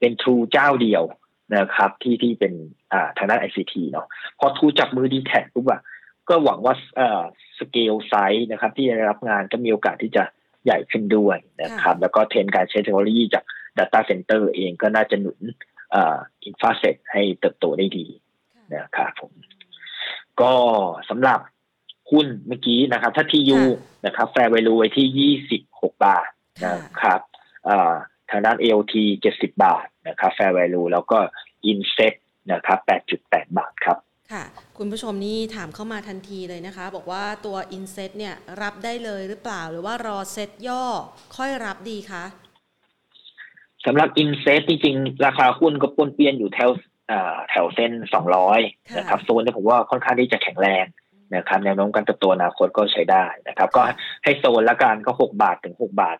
เป็นทรูเจ้าเดียวนะครับที่ที่เป็นอ่าทางด้าน ICT เนาะพอทรูจับมือดีแทคปุ๊บอะ ก็หวังว่าเอ่อ scale size นะครับ ที่จะรับงานก็มีโอกาสที่จะใหญ่ขึ้นด้วยนะครับ แล้วก็เทรนด์การใช้เทคโนโลยีจาก Data Center เองก็น่าจะหนุนอ่า Infraset ให้เติบโตได้ดีนะครับผม ก็สำหรับหุ้นเมื่อกี้นะครับ ถ้า TU นะครับ fair value ไว้ที่ยี่สิบหกบาทนะครับทางด้าน AOT 70 บาทนะครับ Fair Value แล้วก็ Inset นะครับ 8.8 บาทครับ ค่ะ คุณผู้ชมนี่ถามเข้ามาทันทีเลยนะคะ บอกว่าตัว Inset เนี่ยรับได้เลยหรือเปล่าหรือว่ารอเซ็ตย่อค่อยรับดีคะสำหรับ Inset จริงๆ ราคาหุ้นก็ปนเปี้ยนอยู่แถวแถวเส้น 200 นะครับโซนนี้ผมว่าค่อนข้างที่จะแข็งแรงนะครับแนวโน้มการเติบโตอนาคตก็ใช้ได้นะครับ ก็ให้โซนละกันก็ 6 บาทถึง 6 บาท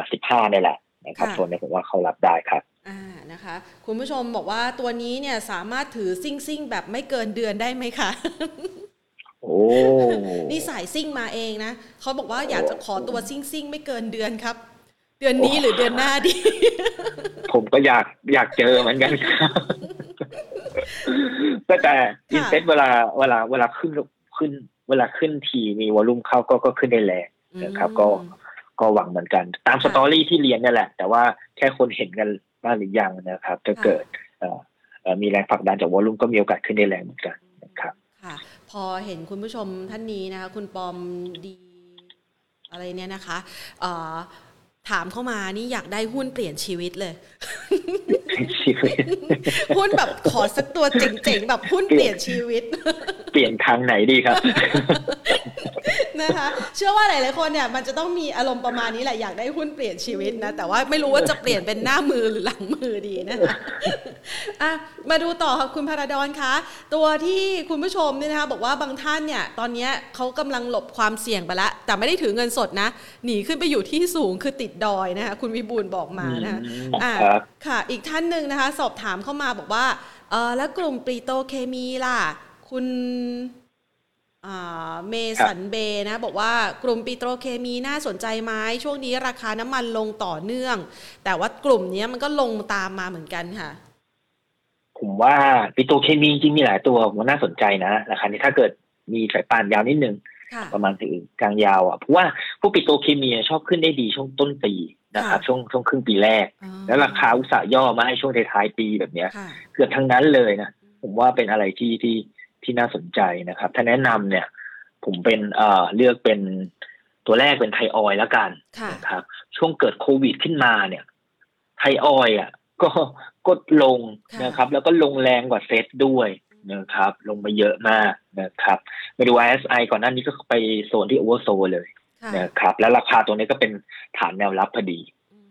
15นี่แหละ นะครับโซนนี้ผมว่าเขารับได้ครับอ่านะคะ คุณผู้ชมบอกว่าตัวนี้เนี่ยสามารถถือซิ่งซิ่งแบบไม่เกินเดือนได้ไหมคะโอ้นี่สายซิ่งมาเองนะเขาบอกว่าอยากจะขอตัวซิ่งซิ่งไม่เกินเดือนครับ เดือนนี้หรือเดือนหน้าดี ผมก็อยากอยากเจอเหมือนกันครับแต่ Inset เวลาเวลาเวลาขึ้นขึ้น เวลาขึ้นทีมี volume เข้าก็ก็ขึ้นได้แรงนะครับ ก็ ก็หวังเหมือนกัน ตาม story ที่เรียนนี่แหละ แต่ว่าแค่คนเห็นกันบ้างหรือยังนะครับจะเกิดมีแรงผลักดันจาก volume ก็มีโอกาสขึ้นได้แรงเหมือนกันนะครับค่ะ พอเห็นคุณผู้ชมท่านนี้นะคะ คุณปอมดีอะไรเนี่ยนะคะถามเข้ามานี่อยากได้หุ้นเปลี่ยนชีวิตเลยหุ้นแบบขอสักตัวเจ๋งๆแบบหุ้นเปลี่ยนชีวิต เปลี่ยนทางไหนดีครับ นะคะเชื่อว่าหลาย ๆ คนเนี่ยมันจะต้องมีอารมณ์ประมาณนี้แหละอยากได้หุ้นเปลี่ยนชีวิตนะ แต่ว่าไม่รู้ว่าจะเปลี่ยนเป็นหน้ามือหรือหลังมือดีนะคะอะมาดูต่อค่ะคุณพาราดอนคะตัวที่คุณผู้ชมเนี่ยนะคะบอกว่าบางท่านเนี่ยตอนนี้เขากำลังหลบความเสี่ยงไปแล้วแต่ไม่ได้ถือเงินสดนะ หนีขึ้นไปอยู่ที่สูงคือติดดอยนะคะคุณวิบูลบอกมานะคะอ่าค่ะ อีกท่านหนึ่งนะคะ สอบถามเข้ามาบอกว่าเออแล้วกลุ่มปรีโตเคมีล่ะ คุณ เมสันเบนะ บอกว่ากลุ่มปิโตรเคมีน่าสนใจไหมช่วงนี้ราคาน้ำมันลงต่อเนื่อง แต่ว่ากลุ่มนี้มันก็ลงตามมาเหมือนกันค่ะ ผมว่าปิโตรเคมีจริงมีหลายตัวมันน่าสนใจนะราคานี้ถ้าเกิดมีสายปานยาวนิดนึง ประมาณถึงกลางยาวอะเพราะว่าพวกปิโตรเคมีชอบขึ้นได้ดีช่วงต้นปีนะครับช่วงช่วงครึ่งปีแรก แล้วราคาอุตสาห์ย่อมาให้ช่วงท้ายๆปีแบบเนี้ยค่ะเกือบทั้งนั้นเลยนะผมว่าเป็นอะไรที่ที่ ที่น่าสนใจนะครับ ถ้าแนะนำเนี่ย ผมเป็นเอ่อเลือกเป็นตัวแรกเป็นไทยออยล์แล้วกันค่ะนะครับ ช่วงเกิดโควิดขึ้นมาเนี่ย ไทยออยล์อะ ก็ก็ลงค่ะนะครับ แล้วก็ลงแรงกว่าเซตด้วยนะครับ ลงมาเยอะมากนะครับไปดู RSI ก่อนหน้านี้ก็ไปโซนที่ oversold เลยค่ะนะครับ แล้วราคาตัวนี้ก็เป็นฐานแนวรับพอดี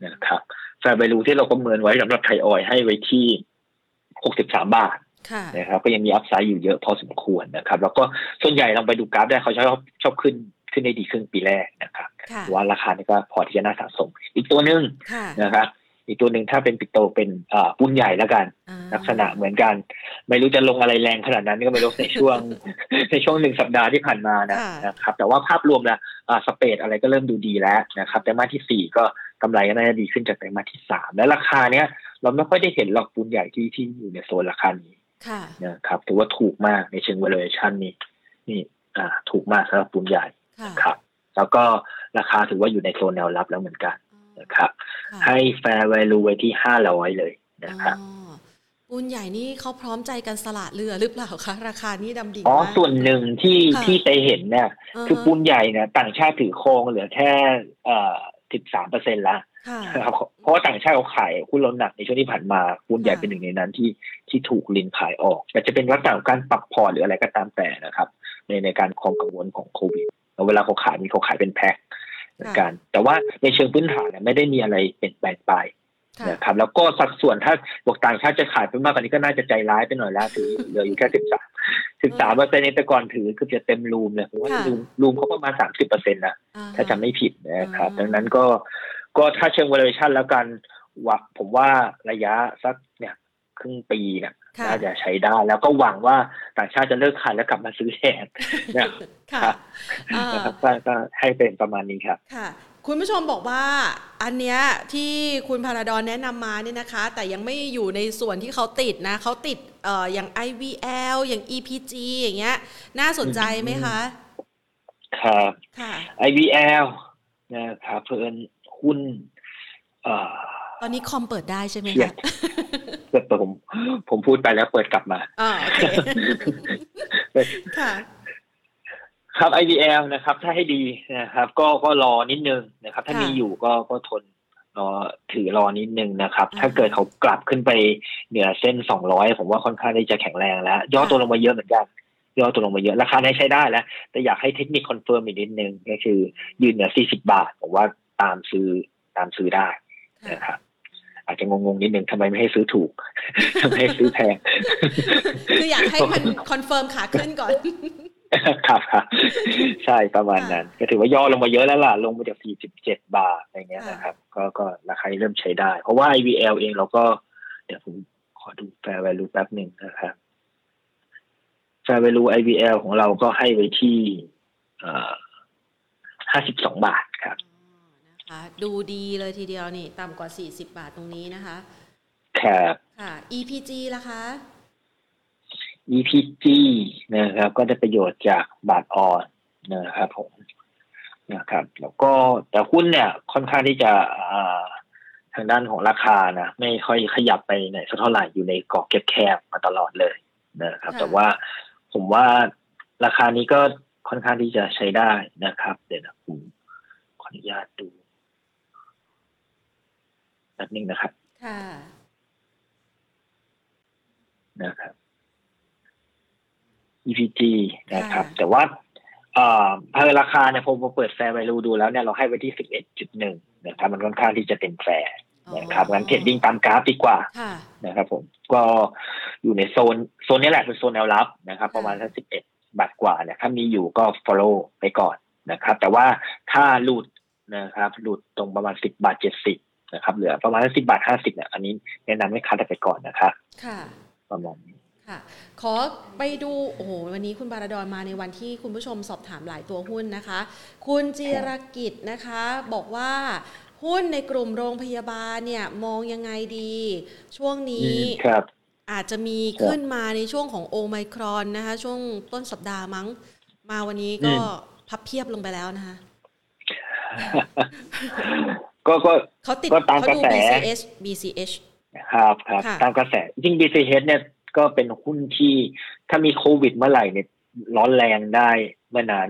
นะครับแฟร์ a ลูที่เราประเมินไว้สำหรับไทยออยล์ให้ไว้ที่63บาทค่ะ นะครับก็ยังมี upside อยู่เยอะพอสมควรนะครับ แล้วก็ส่วนใหญ่ลองไปดูกราฟได้เขาชอบชอบขึ้นขึ้นได้ดีครึ่งปีแรกนะครับค่ะว่าราคานี่ก็พอที่จะน่าสะสม อีกตัวหนึ่งค่ะนะครับอีกตัวหนึ่งถ้าเป็นปิโตเป็นอ่าปุ้นใหญ่แล้วกันอ่าลักษณะเหมือนกัน ไม่รู้จะลงอะไรแรงขนาดนั้นก็ไม่รู้ในช่วงในช่วงหนึ่งสัปดาห์ที่ผ่านมานะนะครับ แต่ว่าภาพรวมนะอ่าสเปดอะไรก็เริ่มดูดีแล้วนะครับแต่มาสที่สี่ก็กำไรก็น่าจะดีขึ้นจากไตรมาสที่สามและราคาเนี้ยเราไม่ค่อยได้เห็นหรอกปูนใหญ่ที่ที่อยู่ในโซนราคานี้ค่ะ นะครับถือว่าถูกมากในเชิง valuation นี่นี่อ่าถูกมากสำหรับปูนใหญ่ค่ะครับ แล้วก็ราคาถือว่าอยู่ในโซนแนวรับแล้วเหมือนกันนะครับค่ะให้ fair value ไว้ที่ห้าร้อยเลยนะครับอ๋อปูนใหญ่นี่เขาพร้อมใจกันสละเรือหรือเปล่าคะ ราคานี่ดำดิ่งอ๋อมากส่วนหนึ่งที่ค่ะที่ไปเห็นเนี่ยาฮะคือปูนใหญ่เนี่ยต่างชาติถือครองเหลือแค่เอ่อสิบสามเปอร์เซ็นต์ละค่ะ นะครับเพราะว่าต่างชาติเขาขายหุ้นลดหนักในช่วงที่ผ่านมาปูนใหญ่ค่ะเป็นหนึ่งในนั้นที่ที่ถูกลินขายออก แต่จะเป็นลักษณะของการปรับพอร์ตหรืออะไรก็ตามแต่นะครับ ในในการความกังวลของโควิดแล้วเวลาเขาขายมีเขาขายเป็นแพ็คเหมือนกันแต่ว่าในเชิงพื้นฐานเนี่ยไม่ได้มีอะไรเปลี่ยนแปลงไปค่ะนะครับแล้วก็สัดส่วนถ้าบอกต่างชาติจะขายไปมากกว่านี้ก็น่าจะใจร้ายไปหน่อยแล้วถือเหลืออยู่แค่สิบสามสิบสามเปอร์เซ็นต์แต่ก่อนถือคือจะเต็มรูมเลยผมว่าค่ะรูมรูมเขาประมาณสามสิบเปอร์เซ็นต์นะอ่ฮถ้าจำไม่ผิดนะครับอ่าดังนั้นก็ ก็ถ้าเชิง valuation แล้วกันว่าผมว่าระยะสักเนี่ยครึ่งปีเนี่ยค่ะน่าจะใช้ได้ แล้วก็หวังว่าต่างชาติจะเลิกขายแล้วกลับมาซื้อแทนนะค่ะครับอ่านะครับก็ก็ให้เป็นประมาณนี้ครับค่ะ คุณผู้ชมบอกว่าอันเนี้ยที่คุณพาราดอนแนะนำมาเนี่ยนะคะ แต่ยังไม่อยู่ในส่วนที่เขาติดนะเขาติดเอ่ออย่าง IVL อย่าง EPG อย่างเงี้ย น่าสนใจไหมคะ ครับค่ะ IVL นะครับเพื่อน หุ้นเอ่อตอนนี้คอมเปิดได้ใช่ไหมเครียคะดเปิดผม ผมพูดไปแล้วเปิดกลับมาอ่าโอเคค่ะครับ IVL นะครับ ถ้าให้ดีนะครับ ก็ก็รอนิดนึงนะครับ ถ้าค่ะมีอยู่ก็ก็ทนรอถือรอนิดนึงนะครับอ่าถ้าเกิดเขากลับขึ้นไปเหนือเส้น200ผมว่าค่อนข้างที่จะแข็งแรงแล้ว ย่อตัวลงมาเยอะเหมือนกันย่อตัวลงมาเยอะราคาได้ใช้ได้แล้ว แต่อยากให้เทคนิค confirm อีกนิดนึงก็คือยืนเหนือ40บาทผมว่า ตามซื้อตามซื้อได้ค่ะนะครับอาจจะงงๆนิดนึงทำไมไม่ให้ซื้อถูกทำไมให้ซื้อแพง คืออยากให้มัน confirm ขาขึ้นก่อน ครับครับใช่ประมาณนั้น ก็ถือว่าย่อลงมาเยอะแล้วล่ะ ลงมาจาก 47 บาทอะไรเงี้ยค่ะนะครับ ก็ก็ราคาเริ่มใช้ได้ เพราะว่า IVL เองเราก็ เดี๋ยวผมขอดู fair value แป๊บหนึ่งนะครับ fair value IVL ของเราก็ให้ไว้ที่เอ่อ52 บาทครับอ๋อ นะคะดูดีเลยทีเดียวนี่ต่ำกว่า 40 บาทตรงนี้นะคะครับค่ะ EPG ล่ะคะ EPG นะครับ ก็ได้ประโยชน์จากบาทออนนะครับผมนะครับ แล้วก็แต่หุ้นเนี่ยค่อนข้างที่จะอ่าทางด้านของราคานะ ไม่ค่อยขยับไปไหนสักเท่าไหร่อยู่ในกรอบแคบๆมาตลอดเลยนะครับค่ะแต่ว่าผมว่าราคานี้ก็ค่อนข้างที่จะใช้ได้นะครับ เดี๋ยวนะผมขออนุญาตดู แป๊บนึงนะครับ ค่ะนะครับ EPG นะครับค่ะแต่ว่าเอ่อภายราคาเนี่ยผมพอเปิดแฟร์ v ว l ดูแล้วเนี่ยเราให้ไว้ที่11.1นะครับมันค่อนข้างที่จะเป็นแฟร์นะครับงั้น trading ตามกราฟดีกว่าค่ะนะครับ ผมก็อยู่ในโซนโซนนี้แหละเป็นโซนแนวรับนะครับ ประมาณสัก11บาทกว่าเนี่ยถ้ามีอยู่ก็ follow ไปก่อนนะครับ แต่ว่าถ้าหลุดนะครับ หลุดตรงประมาณ10บาท70 นะครับเหลือประมาณ10บาท50เนี่ยอันนี้แนะนำให้คัดไปก่อนนะครับค่ะประมาณนี้ค่ะขอไปดูโอ้โหวันนี้คุณบาราดอนมาในวันที่คุณผู้ชมสอบถามหลายตัวหุ้นนะคะ คุณจิรกิจนะคะบอกว่าหุ้นในกลุ่มโรงพยาบาลเนี่ยมองยังไงดี ช่วงนี้ครับอาจจะมีครับขึ้นมาในช่วงของโอไมครอนนะคะ ช่วงต้นสัปดาห์มั้ง มาวันนี้ก็อืมพับเพียบลงไปแล้วนะคะ ก็ก็เขาติดก็ตามกระแส BCH BCH ครับครับตามกระแสจริง BCH เนี่ยก็เป็นหุ้นที่ถ้ามีโควิดเมื่อไหร่เนี่ยร้อนแรงได้เมื่อนั้น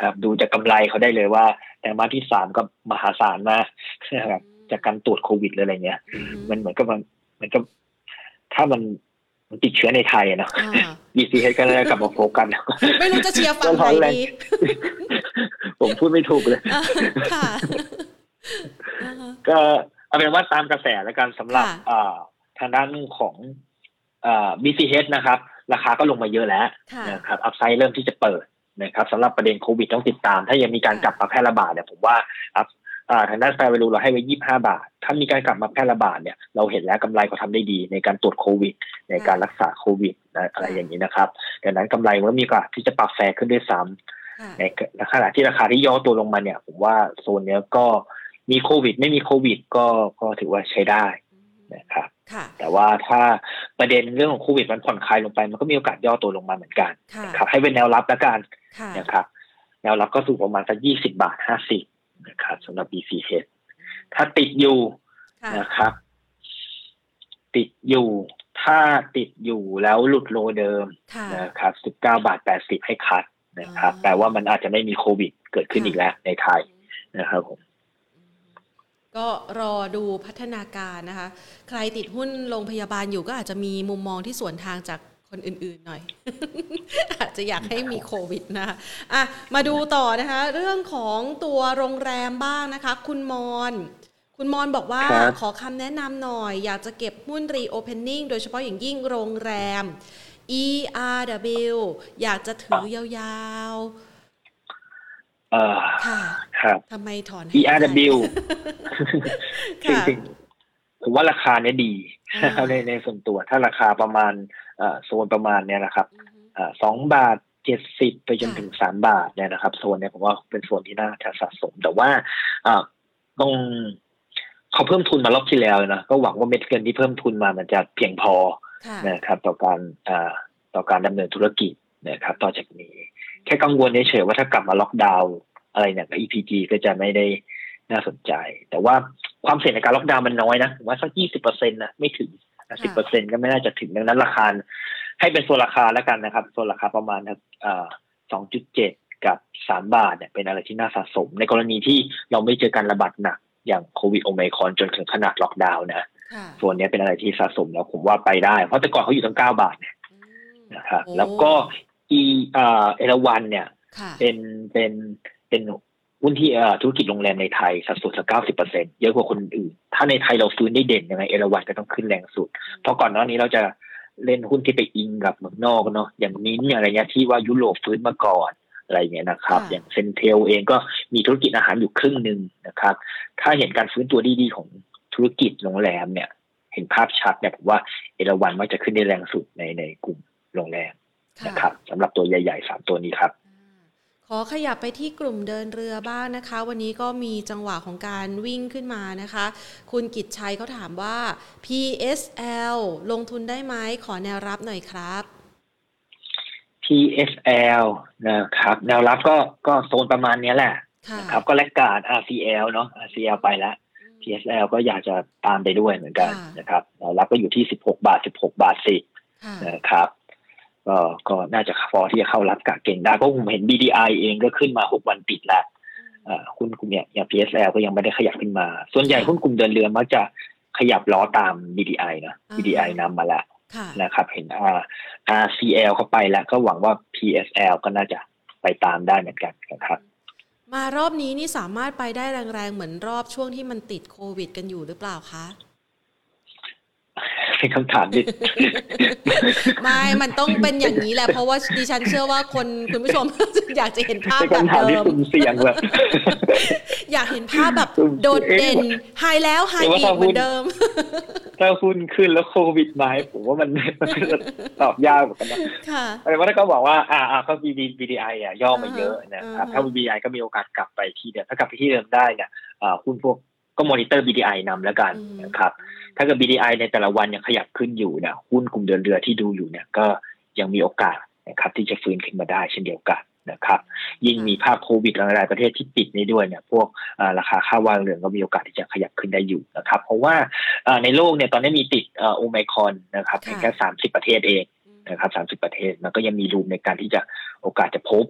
ครับ ดูจากกำไรเขาได้เลยว่า แต่มาที่สามก็มหาศาลมากนะครับจากการตรวจโควิดหรืออะไรเงี้ย มันเหมือนกับมันมันก็ถ้ามันมันติดเชื้อในไทยเนาะบีซีเฮก็เลยกลับมาโฟกัสไม่รู้จะเชียร์ฝั่งไหนดีผมพูดไม่ถูกเลย ก็เอาเป็นว่าตามกระแสแล้วกันสำหรับทางด้านของBCH นะครับ ราคาก็ลงมาเยอะแล้วนะครับ upside เริ่มที่จะเปิดนะครับสำหรับประเด็นโควิดต้องติดตาม ถ้ายังมีการกลับมาแพร่ระบาดเนี่ยผมว่าทางด้าน fair value เราให้ไว้ยี่สิบห้าบาท ถ้ามีการกลับมาแพร่ระบาดเนี่ยเราเห็นแล้วกำไรเขาทำได้ดีในการตรวจโควิด ในการรักษาโควิดอะไรอย่างนี้นะครับดังนั้นกำไรมันมีโอกาสที่จะปรับแฟร์ขึ้นด้วยซ้ำในขณะที่ราคาที่ย่อตัวลงมาเนี่ย ผมว่าโซนเนี้ยก็ มีโควิด ไม่มีโควิด ก็ก็ถือว่าใช้ได้นะครับแต่ว่าถ้าประเด็นเรื่องของโควิดมันผ่อนคลายลงไป มันก็มีโอกาสย่อตัวลงมาเหมือนกันครับ ให้เป็นแนวรับแล้วกันนะครับ แนวรับก็สูงประมาณสักยี่สิบาทห้าสิบนะครับสำหรับ BCH ถ้าติดอยู่นะครับ ติดอยู่ถ้าติดอยู่แล้วหลุดโลเดิมนะครับสิบเก้าบาทแปดสิบให้คัดนะครับแปลว่ามันอาจจะไม่มีโควิดเกิดขึ้นอีกแล้วในไทยนะครับผม ก็รอดูพัฒนาการนะคะ ใครติดหุ้นโรงพยาบาลอยู่ก็อาจจะมีมุมมองที่สวนทางจากคนอื่นๆหน่อย อาจจะอยากให้มีโควิดนะคะอะมาดูต่อนะคะ เรื่องของตัวโรงแรมบ้างนะคะ คุณมอนคุณมอนบอกว่าขอคำแนะนำหน่อย อยากจะเก็บหุ้นรีโอเพนนิ่งโดยเฉพาะอย่างยิ่งโรงแรม ERW อยากจะถือยาวๆ เออค่ะครับทำไมถอน ERW จริงๆผมว่าราคาเนี้ยดีในในส่วนตัว ถ้าราคาประมาณโซนประมาณเนี้ยนะครับสองบาทเจ็ดสิบไปจนถึงสามบาทเนี่ยนะครับโซนเนี้ยผมว่าเป็นโซนที่น่าจะสะสม แต่ว่าต้องเขาเพิ่มทุนมารอบที่แล้วนะก็หวังว่าเม็ดเงินที่เพิ่มทุนมามันจะเพียงพอนะครับ ต่อการต่อการดำเนินธุรกิจนะครับ ต่อจากนี้ แค่กังวลเฉยๆว่าถ้ากลับมาล็อกดาวน์อะไรเนี่ยกับ EPG ก็จะไม่ได้น่าสนใจ แต่ว่าความเสี่ยงในการล็อกดาวน์มันน้อยนะผมว่าสักยี่สิบเปอร์เซ็นต์นะไม่ถึงสิบเปอร์เซ็นก็ไม่น่าจะถึงดังนั้นราคาให้เป็นโซนราคาแล้วกันนะครับ โซนราคาประมาณสองจุดเจ็ดกับสามบาทเนี่ยเป็นอะไรที่น่าสะสม ในกรณีที่เราไม่เจอการระบาดหนักอย่างโควิดโอไมคอนจนถึงขนาดล็อกดาวน์นะส่วนนี้เป็นอะไรที่สะสมแล้วผมว่าไปได้ เพราะแต่ก่อนเขาอยู่ตั้งเก้าบาทเนี่ยนะครับแล้วก็ อีเอราวัณเนี่ย เป็นเป็นเป็นหุ้นที่ธุรกิจโรงแรมในไทยสัดส่วนสักเก้าสิบเปอร์เซ็นต์เยอะกว่าคนอื่น ถ้าในไทยเราฟื้นได้เด่นยังไงเอราวัณก็ต้องขึ้นแรงสุด เพราะก่อนหน้านี้เราจะเล่นหุ้นที่ไปอิงกับเมืองนอกเนาะอย่างนิ้นอะไรเงี้ยที่ว่ายุโรปฟื้นมาก่อนอะไรเงี้ยนะครับ อย่าง CENTEL เองก็มีธุรกิจอาหารอยู่ครึ่งหนึ่งนะครับ ถ้าเห็นการฟื้นตัวดีๆของธุรกิจโรงแรมเนี่ย เห็นภาพชัดเนี่ยผมว่าเอราวันมักจะขึ้นได้แรงสุดในในกลุ่มโรงแรม นะครับสำหรับตัวใหญ่ๆสามตัวนี้ครับขอขยับไปที่กลุ่มเดินเรือบ้างนะคะ วันนี้ก็มีจังหวะของการวิ่งขึ้นมานะคะ คุณกิตชัยเขาถามว่า PSL ลงทุนได้ไหมขอแนวรับหน่อยครับ PSL นะครับ แนวรับก็ก็โซนประมาณนี้แหละนะครับก็แลกการ RCL เนาะ RCL ไปแล้ว PSL ก็อยากจะตามไปด้วยเหมือนกันนะครับแนวรับก็อยู่ที่ 16 บาท 16 บาทสินะครับ ก็ก็น่าจะพอที่จะเข้ารับกะเก่งได้เพราะผมเห็น BDI เองก็ขึ้นมาหกวันติดแล้วหุ้นกลุ่มเนี้ยอย่าง PSL ก็ยังไม่ได้ขยับขึ้นมา ส่วนใหญ่หุ้นกลุ่มเดินเรือมักจะขยับล้อตาม BDI นะ BDI นำมาแล้วนะครับ เห็น RCL เข้าไปแล้วก็หวังว่า PSL ก็น่าจะไปตามได้เหมือนกันนะครับ มารอบนี้นี่สามารถไปได้แรงๆ เหมือนรอบช่วงที่มันติดโควิด กันอยู่หรือเปล่าคะ เป็นคำถามดิไม่ มันต้องเป็นอย่างนี้แหละ เพราะว่าดิฉันเชื่อว่าคนคุณผู้ชมอยากจะเห็นภาพแบบเดิมเสียงแบบอยากเห็นภาพแบบโดดเด่นหายแล้วหายอีกเหมือนเดิม ถ้าหุ้นขึ้นแล้วโควิดมาผมว่ามันตอบยากเหมือนกันนะแต่ว่าถ้าเขาบอกว่าอ่า อ่าเขาบีบีบีดีไอะย่อมาเยอะนะครับถ้าบีดีไอก็มีโอกาสกลับไปที่เดิมถ้ากลับไปที่เดิมได้เนี่ยหุ้นพวกก็มอนิเตอร์ BDI นำแล้วกันนะครับ ถ้าเกิด BDI ในแต่ละวันยังขยับขึ้นอยู่เนี่ยหุ้นกลุ่มเดินเรือที่ดูอยู่เนี่ยก็ยังมีโอกาสนะครับที่จะฟื้นขึ้นมาได้เช่นเดียวกันนะครับ ยิ่งมีภาพโควิดหลายประเทศที่ปิดนี้ด้วยเนี่ยพวกราคาค่าวางเหลืองก็มีโอกาสที่จะขยับขึ้นได้อยู่นะครับ เพราะว่าในโลกเนี่ยตอนนี้มีติดโอไมคอนนะครับแค่สามสิบประเทศเองนะครับสามสิบประเทศมันก็ยังมีรูมในการที่จะโอกาสจะพบ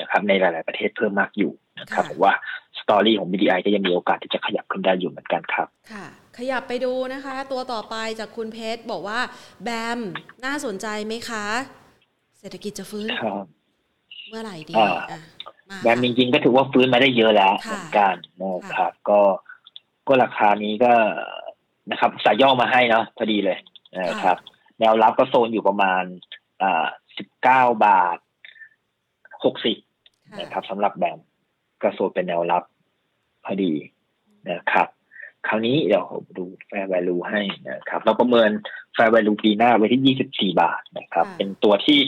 นะครับในหลาย ๆ ประเทศเพิ่มมากอยู่นะครับผมว่าสตอรี่ของ BDI ก็ยังมีโอกาสที่จะขยับขึ้นได้อยู่เหมือนกันครับค่ะ ขยับไปดูนะคะ ตัวต่อไปจากคุณเพชรบอกว่าแบมน่าสนใจไหมคะ เศรษฐกิจจะฟื้นเมื่อไหร่ดีแบมจริงๆก็ถือว่าฟื้นมาได้เยอะแล้วเหมือนกันนะครับ ก็ก็ราคานี้ก็นะครับสายย่อมาให้เนาะพอดีเลยนะครับ แนวรับก็โซนอยู่ประมาณอ่าสิบเก้าบาทหกสิบนะครับสำหรับแบมก็โซนเป็นแนวรับพอดีนะครับ คราวนี้เดี๋ยวผมดูแฟร์แวลูให้นะครับเราประเมิน fair value ปีหน้าไว้ที่ยี่สิบสี่บาทนะครับ เป็นตัวที่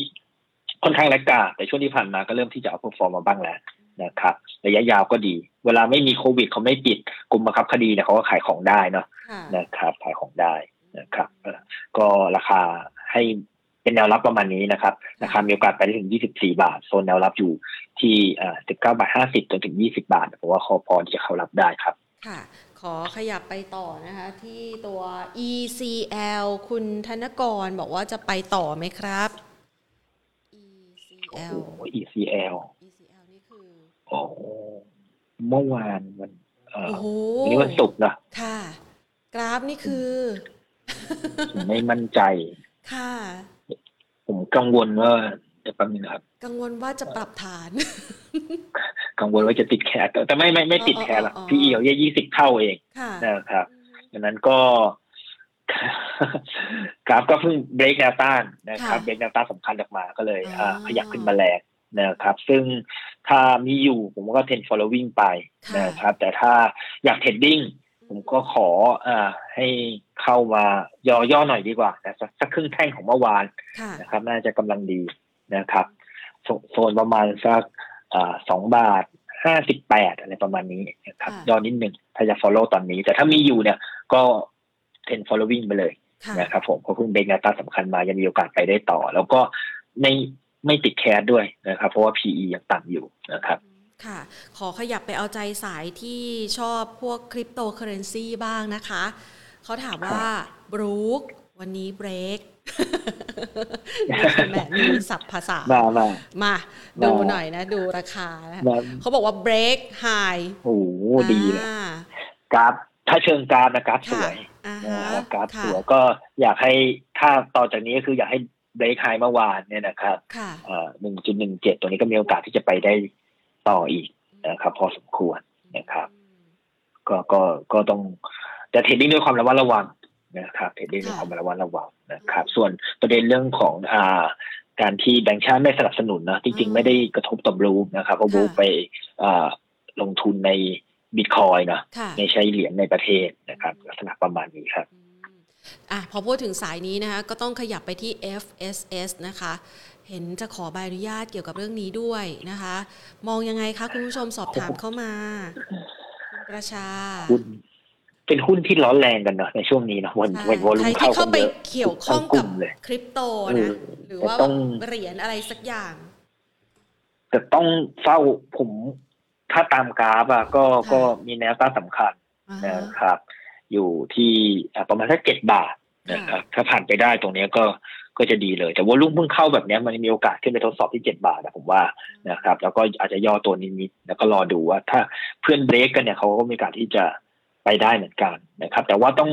ค่อนข้างแรงกาแต่ช่วงที่ผ่านมาก็เริ่มที่จะ outperform มาบ้างแล้วนะครับระยะยาวก็ดี เวลาไม่มีโควิดเขาไม่ปิดกลุ่มบังคับคดีเนี่ยเขาก็ขายของได้เนาะนะครับขายของได้นะครับก็ราคาให้เป็นแนวรับประมาณนี้นะครับราคามีโอกาสไปได้ถึง 24 บาท โซนแนวรับอยู่ที่ 19 บาท 50 จนถึง 20 บาทเพราะว่าก็พอที่จะเข้ารับได้ครับ ค่ะ ขอขยับไปต่อนะคะ ที่ตัว ECL คุณธนกรบอกว่าจะไปต่อไหมครับ ECL ECL ECL นี่คือโอ้เมื่อวานวันเอ่อวันนี้วันศุกร์นะค่ะ กราฟนี่คือ ไม่มั่นใจ ค่ะ ผมกังวลว่า จะปังนะครับ กังวลว่าจะปรับฐาน กังวลว่าจะติด cash แต่ไม่ไม่ไม่ติด cash หรอก P/E ยี่สิบเท่าเองนะครับดังนั้นก็กราฟก็เพิ่งเบรกแนวต้านนะครับเบรกแนวต้านสำคัญออกมาก็เลยขยับขึ้นมาแรงนะครับ ซึ่งถ้ามีอยู่ผมก็ trend following ไปนะครับ แต่ถ้าอยาก trading ผมก็ขออ่าให้เข้ามาย่อย่อหน่อยดีกว่านะสักครึ่งแท่งของเมื่อวานนะครับ น่าจะกำลังดี นะครับโซนประมาณสักสองบาทห้าสิบแปดอะไรประมาณนี้นะครับย่อนิดหนึ่งถ้าจะ follow ตอนนี้ แต่ถ้ามีอยู่เนี่ยก็เทน following ไปเลยนะครับผมเพราะเพิ่งเบรกแนวต้านสำคัญมายังมีโอกาสไปได้ต่อ แล้วก็ไม่ไม่ติดแคสด้วยนะครับ เพราะว่า PE ยังต่ำอยู่นะครับค่ะ ขอขยับไปเอาใจสายที่ชอบพวกคริปโตเคอเรนซีบ้างนะคะ เขาถามว่าบรูค วันนี้เบรกนี่คือแม่มีศัพท์ภาษา มามามาดูหน่อยนะ ดูราคาเขาบอกว่าเบรกไฮโอ้ดีเลยกราฟถ้าเชิงกราฟนะกราฟสวยกราฟสวยก็อยากให้ถ้าต่อจากนี้ก็คืออยากให้เบรกไฮเมื่อวานเนี่ยนะครับหนึ่งจุดหนึ่งเจ็ดตัวนี้ก็มีโอกาสที่จะไปได้ต่ออีกนะครับ พอสมควรนะครับ ก็ก็ก็ต้องแต่ trading ด้วยความระมัดระวัง นะครับ trading ด้วยความระมัดระวังนะครับ ส่วนประเด็นเรื่องของอ่าการที่แบงค์ชาติไม่สนับสนุนนะจริงๆไม่ได้กระทบต่อบรู๊คนะครับเพราะบรู๊คไปอ่าลงทุนในบิตคอยน์นะไม่ใช้เหรียญในประเทศนะครับ ลักษณะประมาณนี้ครับอะพอพูดถึงสายนี้นะคะก็ต้องขยับไปที่ FSS นะคะ เห็นจะขอใบอนุญาตเกี่ยวกับเรื่องนี้ด้วยนะคะ มองยังไงคะ คุณผู้ชมสอบถามเข้ามา คุณประชาคุณ เป็นหุ้นที่ร้อนแรงกันเนาะในช่วงนี้นะวันวันวอลุ่มเข้าเข้าไปเกี่ยวข้องกับคริปโตนะหรือว่าเหรียญอะไรสักอย่างแต่ต้องเฝ้าผมถ้าตามกราฟอะก็ก็มีแนวต้านสำคัญนะครับ อยู่ที่ประมาณแค่เจ็ดบาทนะครับถ้าผ่านไปได้ตรงนี้ก็ก็จะดีเลย แต่ว่าลุ่มเพิ่งเข้าแบบนี้มันมีโอกาสขึ้นไปทดสอบที่เจ็ดบาทนะผมว่านะครับ แล้วก็อาจจะย่อตัวนิดๆแล้วก็รอดูว่า ถ้าเพื่อนเบรกกันเนี่ยเขาก็มีโอกาสที่จะ ไปได้เหมือนกันนะครับ แต่ว่าต้อง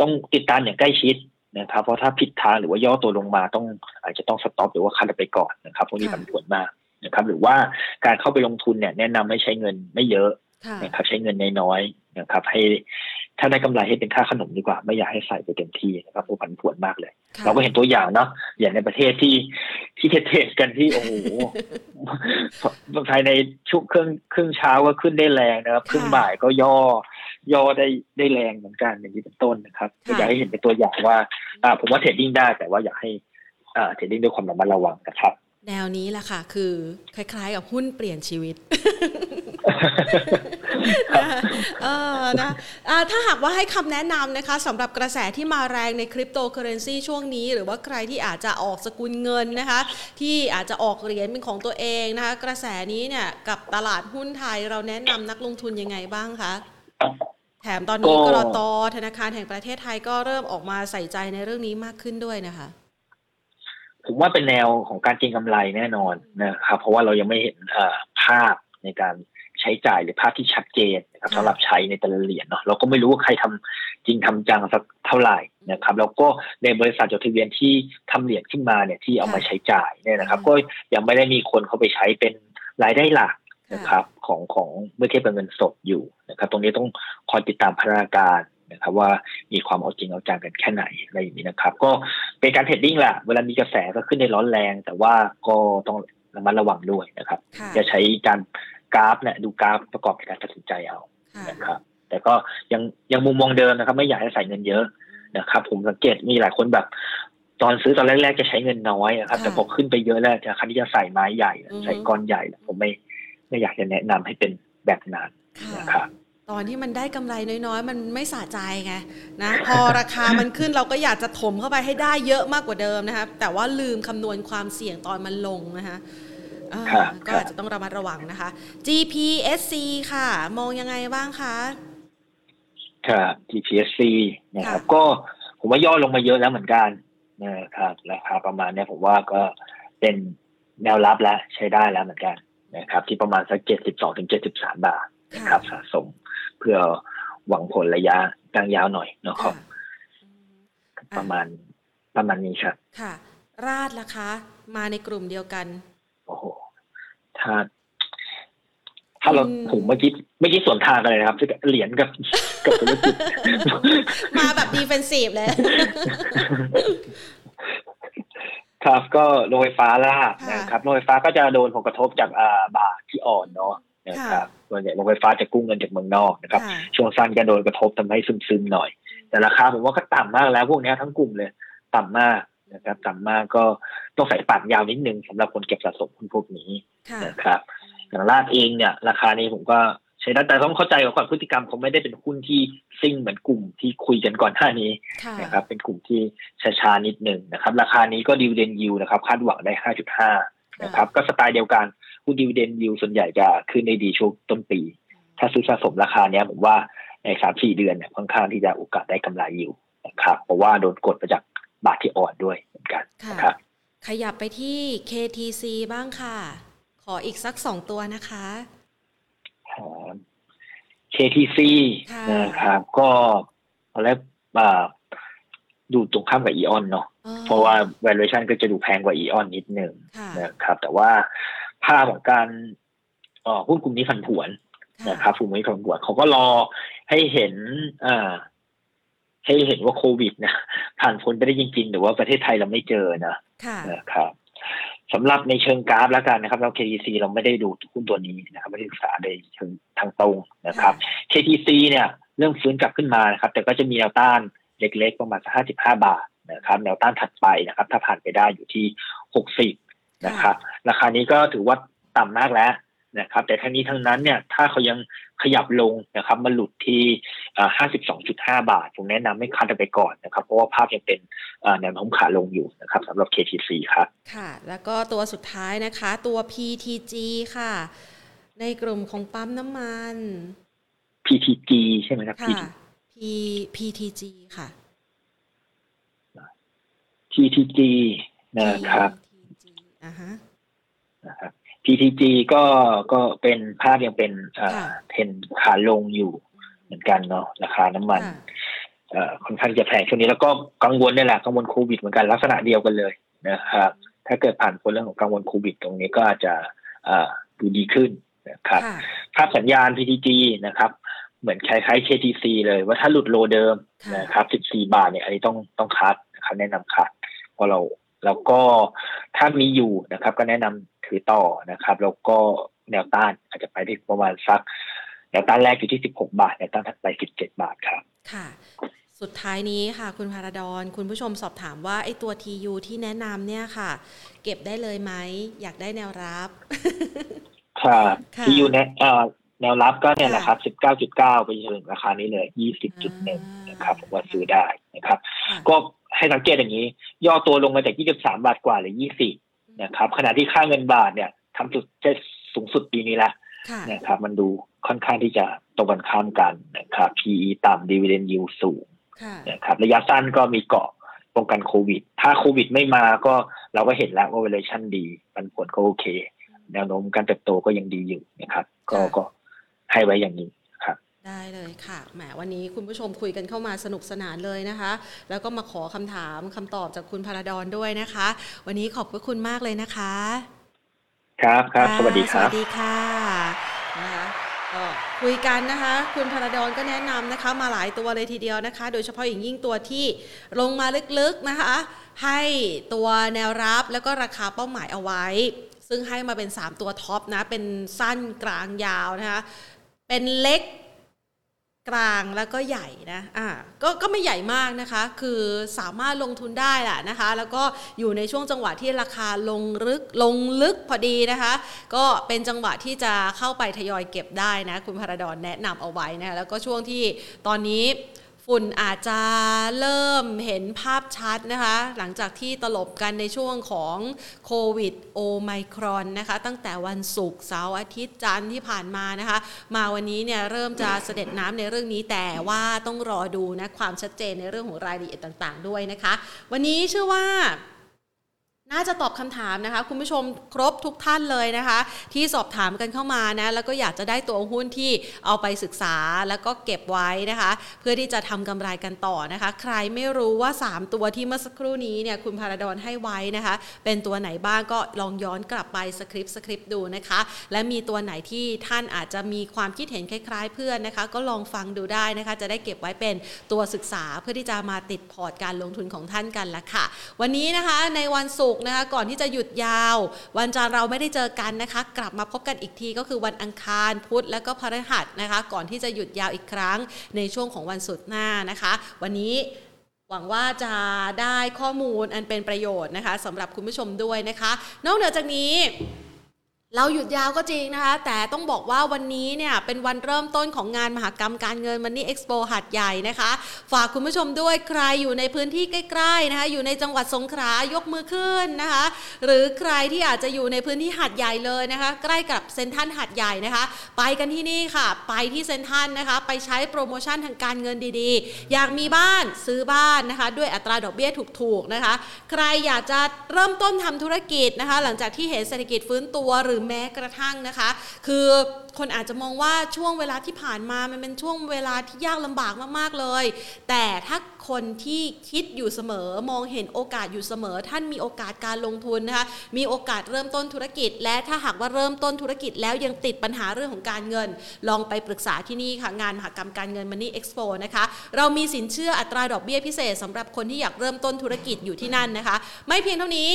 ต้องติดตามอย่างใกล้ชิดนะครับ เพราะถ้าผิดทางหรือว่าย่อตัวลงมาต้องอาจจะต้องสต็อปหรือว่าคัดไปก่อนนะครับพวกนี้ผันผวนมากนะครับ หรือว่าการเข้าไปลงทุนเนี่ยแนะนำให้ใช้เงินไม่เยอะนะครับใช้เงินน้อยๆนะครับ ให้ถ้าได้กำไรให้เป็นค่าขนมดีกว่า ไม่อยากให้ใส่ไปเต็มที่นะครับผันผวนมากเลย เราก็เห็นตัวอย่างเนาะอย่างในประเทศที่ที่เทสกันที่โอ้โหภายในชุกครึ่งครึ่งเช้าก็ขึ้นได้แรงนะครับครึ่งบ่ายก็ย่อ ย่อได้ได้แรงเหมือนกันอย่างนี้เป็นต้นนะครับอยากให้เห็นเป็นตัวอย่างว่าอ่าผมว่า trading ได้แต่ว่าอยากให้อ่า trading ด้วยความระมัดระวังนะครับแนวนี้แหละค่ะ คือคล้ายๆ กับหุ้นเปลี่ยนชีวิตเออนะถ้าหากว่าให้คำแนะนำนะคะสำหรับกระแสที่มาแรงในคริปโตเคอเรนซีช่วงนี้ หรือว่าใครที่อาจจะออกสกุลเงินนะคะ ที่อาจจะออกเหรียญเป็นของตัวเองนะคะ กระแสนี้เนี่ยกับตลาดหุ้นไทยเราแนะนำนักลงทุนยังไงบ้างคะ แถมตอนนี้กรตธนาคารแห่งประเทศไทยก็เริ่มออกมาใส่ใจในเรื่องนี้มากขึ้นด้วยนะคะผมว่าเป็นแนวของการเก็งกำไรแน่นอนนะครับ เพราะว่าเรายังไม่เห็นภาพในการใช้จ่ายหรือภาพที่ชัดเจนนะครับสำหรับใช้ในแต่ละเหรียญเนาะเราก็ไม่รู้ว่าใครทำจริงทำจังสักเท่าไหร่นะครับ แล้วก็ในบริษัทจดทะเบียนที่ทำเหรียญขึ้นมาเนี่ยที่เอามาใช้จ่ายเนี่ยนะครับ ก็ยังไม่ได้มีคนเขาไปใช้เป็นรายได้หลัก นะครับของของเมื่อเทียบกับเงินสดอยู่นะครับ ตรงนี้ต้องคอยติดตามพัฒนาการนะครับว่ามีความเอาจริงเอาจังกันแค่ไหนอะไรอย่างนี้นะครับ ก็เป็นการเทรดดิ้งแหละเวลามีกระแสก็ขึ้นในร้อนแรง แต่ว่าก็ต้องระมัดระวังด้วยนะครับ จะใช้การกราฟเนี่ยดูกราฟประกอบในการตัดสินใจเอานะครับ แต่ก็ยังยังมุมมองเดิมนะครับ ไม่อยากให้ใส่เงินเยอะนะครับ ผมสังเกตมีหลายคนแบบตอนซื้อตอนแรกๆจะใช้เงินน้อยนะครับ แต่พอขึ้นไปเยอะแล้วจะคันที่จะใส่ไม้ใหญ่ ใส่ก้อนใหญ่ผมไม่ ไม่อยากจะแนะนำให้เป็นแบบนั้นนะครับตอนที่มันได้กำไรน้อยๆ มันไม่สะใจไงนะพอราคามันขึ้นเราก็อยากจะถมเข้าไปให้ได้เยอะมากกว่าเดิมนะคะแต่ว่าลืมคำนวณความเสี่ยงตอนมันลงนะคะก็อาจจะต้องระมัดระวังนะคะ GPSC ค่ะ มองยังไงบ้างคะครับ GPSC นะครับก็ผมว่าย่อลงมาเยอะแล้วเหมือนกันนะครับราคาประมาณนี้ผมว่าก็เป็นแนวรับแล้วใช้ได้แล้วเหมือนกัน นะครับที่ประมาณสักเจ็ดสิบสองถึงเจ็ดสิบสามบาทนะครับสะสมเพื่อหวังผลระยะกลางยาวหน่อยนะครับ ประมาณประมาณนี้ครับค่ะ ราดล่ะคะมาในกลุ่มเดียวกัน โอ้โห ถ้า ถ้าเราผมเมื่อกี้เมื่อกี้ส่วนทางอะไรนะครับเหรียญกับกับธุรกิจมาแบบดีเฟนซีฟเลย ครับก็โรงไฟฟ้าล่านะครับโรงไฟฟ้าก็จะโดนผลกระทบจากอ่าบาทที่อ่อนเนาะนะครับส่วนใหญ่โรงไฟฟ้าจะกู้เงินจากเมืองนอกนะครับ ช่วงสั้นก็โดนกระทบทำให้ซึมๆหน่อย แต่ราคาผมว่าก็ต่ำมากแล้วพวกนี้ทั้งกลุ่มเลยต่ำมากนะครับต่ำมากก็ต้องใส่ปากยาวนิดนึงสำหรับคนเก็บสะสมหุ้นพวกนี้นะครับอย่างลาดเองเนี่ย ราคานี้ผมก็ ใช้ได้แต่ต้องเข้าใจก่อนพฤติกรรมเขาไม่ได้เป็นหุ้นที่ซิ่งเหมือนกลุ่มที่คุยกันก่อนหน้านี้นะครับ เป็นกลุ่มที่ช้าๆนิดหนึ่งนะครับ ราคานี้ก็ดิวเดนยิวนะครับ คาดหวังได้ห้าจุดห้านะครับ ก็สไตล์เดียวกันหุ้นดีเวเดนยิวส่วนใหญ่จะขึ้นในดีช่วงต้นปี ถ้าซื้อสะสมราคาเนี้ยผมว่าในสามสี่เดือนเนี่ยค่อนข้างที่จะโอกาสได้กำไรอยู่นะครับ เพราะว่าโดนกดมาจากบาทที่อ่อนด้วยเหมือนกันนะครับ ขยับไปที่ KTC บ้างค่ะ ขออีกสักสองตัวนะคะ KTC นะครับ ก็ตอนแรกดูตรงข้ามกับอีออนเนาะเพราะว่า valuation ก็จะดูแพงกว่าอีออนนิดนึงนะครับ แต่ว่าภาพของการหุ้นกลุ่มนี้ผันผวนนะครับกลุ่มนี้ผันผวนเขาก็รอให้เห็นอ่าให้เห็นว่าโควิดนะผ่านพ้นไปได้จริงๆหรือว่าประเทศไทยเราไม่เจอนะนะครับ สำหรับในเชิงกราฟแล้วกันนะครับเรา KTC เราไม่ได้ดูหุ้นตัวนี้นะครับไม่ได้ศึกษาในเชิงทางตรงนะครับ KTC เนี่ยเรื่องฟื้นกลับขึ้นมานะครับ แต่ก็จะมีแนวต้านเล็กๆประมาณสักห้าสิบห้าบาทนะครับ แนวต้านถัดไปนะครับ ถ้าผ่านไปได้อยู่ที่หกสิบนะครับ ราคานี้ก็ถือว่าต่ำมากแล้ว นะครับ แต่ทั้งนี้ทั้งนั้นเนี่ยถ้าเขายังขยับลงนะครับมาหลุดที่ห้าสิบสองจุดห้าบาท ผมแนะนำให้คัดไปก่อนนะครับ เพราะว่าภาพยังเป็นแนวโน้มขาลงอยู่นะครับสำหรับ KTC ครับค่ะ แล้วก็ตัวสุดท้ายนะคะ ตัว PTG ค่ะ ในกลุ่มของปั๊มน้ำมัน PTG ใช่ไหมครับ P PTG ค่ะ PTG นะครับนะครับ PTG ก็ก็เป็นภาพยังเป็นเทนขาลงอยู่เหมือนกันเนาะราคาน้ำมันค่อนข้างจะแพงช่วงนี้แล้วก็กังวลนี่แหละกังวลโควิดเหมือนกันลักษณะเดียวกันเลยนะครับถ้าเกิดผ่านพ้นเรื่องของกังวลโควิด ตรงนี้ก็อาจจะดูดีขึ้นนะครับภาพสัญญาณ PTG นะครับ เหมือนคล้ายๆ KTC เลยว่าถ้าหลุดโลเดิมนะครับ 14 บาทเนี่ยอันนี้ต้องต้องคัดนะครับแนะนำคัดเพราะเราแล้วก็ถ้ามีอยู่นะครับ ก็แนะนำ ถือต่อนะครับ แล้วก็แนวต้านอาจจะไปที่ประมาณสักแนวต้านแรกอยู่ที่ 16 บาทแนวต้านถัดไป 17 บาทครับค่ะสุดท้ายนี้ค่ะ คุณพาราดอนคุณผู้ชมสอบถามว่าไอ้ตัว TU ที่แนะนำเนี่ยค่ะ เก็บได้เลยไหม อยากได้แนวรับ ค่ะ TU แนะแนวรับก็เนี่ยแหละครับ 19.9 ไปจนถึงราคานี้เลย 20.1 นะครับผมว่าซื้อได้นะครับ ก็ให้สังเกตอย่างนี้ ย่อตัวลงมาจาก 23 บาทกว่าหรือ 20 นะครับขณะที่ค่าเงินบาทเนี่ยทำสุดจะสูงสุดปีนี้ละนะครับ มันดูค่อนข้างที่จะตรงกันข้ามกันนะครับ PE ต่ำ dividend yield สูงนะครับระยะสั้นก็มีเกาะป้องกันโควิด ถ้าโควิดไม่มาก็เราก็เห็นแล้วว่า valuation ดีมันผลก็โอเค แนวโน้มการเติบโตก็ยังดีอยู่นะครับ ก็ก็ให้ไว้อย่างนี้ครับ ได้เลยค่ะ แหมวันนี้คุณผู้ชมคุยกันเข้ามาสนุกสนานเลยนะคะ แล้วก็มาขอคำถามคำตอบจากคุณพาราดอนด้วยนะคะ วันนี้ขอบพระคุณมากเลยนะคะ ครับครับ สวัสดีครับ สวัสดีค่ะนะคะก็คุยกันนะคะ คุณพาราดอนก็แนะนำนะคะ มาหลายตัวเลยทีเดียวนะคะ โดยเฉพาะอย่างยิ่งตัวที่ลงมาลึกๆนะคะ ให้ตัวแนวรับแล้วก็ราคาเป้าหมายเอาไว้ ซึ่งให้มาเป็น 3 ตัวท็อปนะ เป็นสั้นกลางยาวนะคะ เป็นเล็ก กลางแล้วก็ใหญ่นะอ่าก็ก็ไม่ใหญ่มากนะคะ คือสามารถลงทุนได้แหละนะคะ แล้วก็อยู่ในช่วงจังหวะที่ราคาลงลึกลงลึกพอดีนะคะ ก็เป็นจังหวะที่จะเข้าไปทยอยเก็บได้นะ คุณพระดอนแนะนำเอาไว้นะแล้วก็ช่วงที่ตอนนี้ ฝุ่นอาจจะเริ่มเห็นภาพชัดนะคะ หลังจากที่ตลบกันในช่วงของโควิดโอไมครอนนะคะ ตั้งแต่วันศุกร์เสาร์อาทิตย์จันทร์ที่ผ่านมานะคะ มาวันนี้เนี่ยเริ่มจะเสด็จน้ำในเรื่องนี้แต่ว่าต้องรอดูนะความชัดเจนในเรื่องของรายละเอียดต่าง ๆ ด้วยนะคะ วันนี้เชื่อว่า น่าจะตอบคำถามนะคะ คุณผู้ชมครบทุกท่านเลยนะคะ ที่สอบถามกันเข้ามานะ แล้วก็อยากจะได้ตัวหุ้นที่เอาไปศึกษาแล้วก็เก็บไว้นะคะ เพื่อที่จะทำกำไรกันต่อนะคะ ใครไม่รู้ว่า 3 ตัวที่เมื่อสักครู่นี้เนี่ยคุณพาราดอนให้ไว้นะคะ เป็นตัวไหนบ้างก็ลองย้อนกลับไปสคริปต์สคริปต์ดูนะคะ และมีตัวไหนที่ท่านอาจจะมีความคิดเห็นคล้ายๆ เพื่อนนะคะ ก็ลองฟังดูได้นะคะ จะได้เก็บไว้เป็นตัวศึกษาเพื่อที่จะมาติดพอร์ตการลงทุนของท่านกันละค่ะ วันนี้นะคะในวันศุกร์นะคะ ก่อนที่จะหยุดยาว วันจันทร์เราไม่ได้เจอกันนะคะ กลับมาพบกันอีกทีก็คือวันอังคารพุธและก็พฤหัสนะคะ ก่อนที่จะหยุดยาวอีกครั้งในช่วงของวันศุกร์หน้านะคะ วันนี้หวังว่าจะได้ข้อมูลอันเป็นประโยชน์นะคะสำหรับคุณผู้ชมด้วยนะคะ นอกเหนือจากนี้ เราหยุดยาวก็จริงนะคะ แต่ต้องบอกว่าวันนี้เนี่ยเป็นวันเริ่มต้นของงานมหกรรมการเงิน Money Expo หาดใหญ่นะคะ ฝากคุณผู้ชมด้วยใครอยู่ในพื้นที่ใกล้ๆนะคะ อยู่ในจังหวัดสงขลายกมือขึ้นนะคะ หรือใครที่อาจจะอยู่ในพื้นที่หัดใหญ่เลยนะคะ ใกล้กับเซ็นทันหัดใหญ่นะคะ ไปกันที่นี่ค่ะ ไปที่เซ็นทันนะคะ ไปใช้โปรโมชั่นทางการเงินดีๆ อยากมีบ้านซื้อบ้านนะคะ ด้วยอัตราดอกเบี้ยถูกๆนะคะ ใครอยากจะเริ่มต้นทำธุรกิจนะคะ หลังจากที่เห็นเศรษฐกิจฟื้นตัวหรือแม้กระทั่งนะคะ คือคนอาจจะมองว่าช่วงเวลาที่ผ่านมามันเป็นช่วงเวลาที่ยากลำบากมากๆเลย แต่ถ้าคนที่คิดอยู่เสมอมองเห็นโอกาสอยู่เสมอ ท่านมีโอกาสการลงทุนนะคะมีโอกาสเริ่มต้นธุรกิจ และถ้าหากว่าเริ่มต้นธุรกิจแล้วยังติดปัญหาเรื่องของการเงิน ลองไปปรึกษาที่นี่ค่ะงานมหกรรมการเงินมันนี่เอ็กซ์โปนะคะเรามีสินเชื่ออัตราดอกเบี้ยพิเศษสำหรับคนที่อยากเริ่มต้นธุรกิจอยู่ที่นั่นนะคะ ไม่เพียงเท่านี้